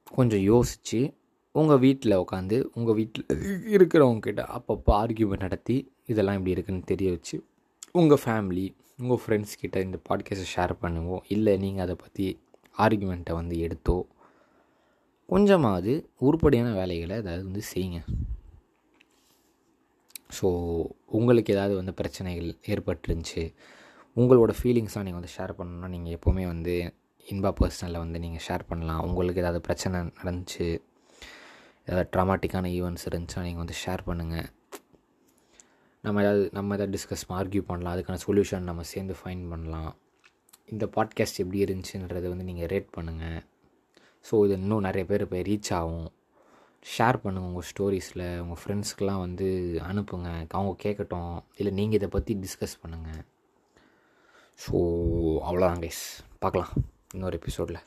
கொஞ்சம் யோசித்து உங்கள் வீட்டில் உட்காந்து உங்கள் வீட்டில் இருக்கிறவங்கக்கிட்ட அப்பப்போ ஆர்கியூமெண்ட் நடத்தி இதெல்லாம் இப்படி இருக்குன்னு தெரிய வச்சு உங்கள் ஃபேமிலி உங்கள் ஃப்ரெண்ட்ஸ் கிட்ட இந்த பாட்காஸ்ட்டை ஷேர் பண்ணுவோம் இல்லை நீங்கள் அதை பற்றி ஆர்கியூமெண்ட்டை வந்து எடுத்தோ கொஞ்சமாவது உருப்படியான வேலைகளை அதாவது வந்து செய்யுங்க. ஸோ உங்களுக்கு ஏதாவது வந்து பிரச்சனைகள் ஏற்பட்டுருந்துச்சு உங்களோட ஃபீலிங்ஸ்லாம் நீங்கள் வந்து ஷேர் பண்ணணும்னா நீங்கள் எப்போவுமே வந்து இன்பா பர்சனலில் வந்து நீங்கள் ஷேர் பண்ணலாம். உங்களுக்கு ஏதாவது பிரச்சனை நடந்துச்சு ஏதாவது ட்ராமாட்டிக்கான ஈவெண்ட்ஸ் இருந்துச்சுன்னா நீங்கள் வந்து ஷேர் பண்ணுங்கள் நம்ம ஏதாவது நம்ம ஏதாவது டிஸ்கஸ் ஆர்கியூ பண்ணலாம். அதுக்கான சொல்யூஷன் நம்ம சேர்ந்து ஃபைன் பண்ணலாம். இந்த பாட்காஸ்ட் எப்படி இருந்துச்சுன்றதை வந்து நீங்கள் ரேட் பண்ணுங்கள் ஸோ இது இன்னும் நிறைய பேர் இப்போ ரீச் ஆகும். ஷேர் பண்ணுங்கள் உங்கள் ஸ்டோரிஸில் உங்கள் ஃப்ரெண்ட்ஸ்க்கெலாம் வந்து அனுப்புங்க. அவங்க கேட்கட்டும். இல்லை நீங்கள் இதை பற்றி டிஸ்கஸ் பண்ணுங்கள் ஸோ அவ்வளோதான் கைஸ் பார்க்கலாம் இன்னொரு எபிசோடில்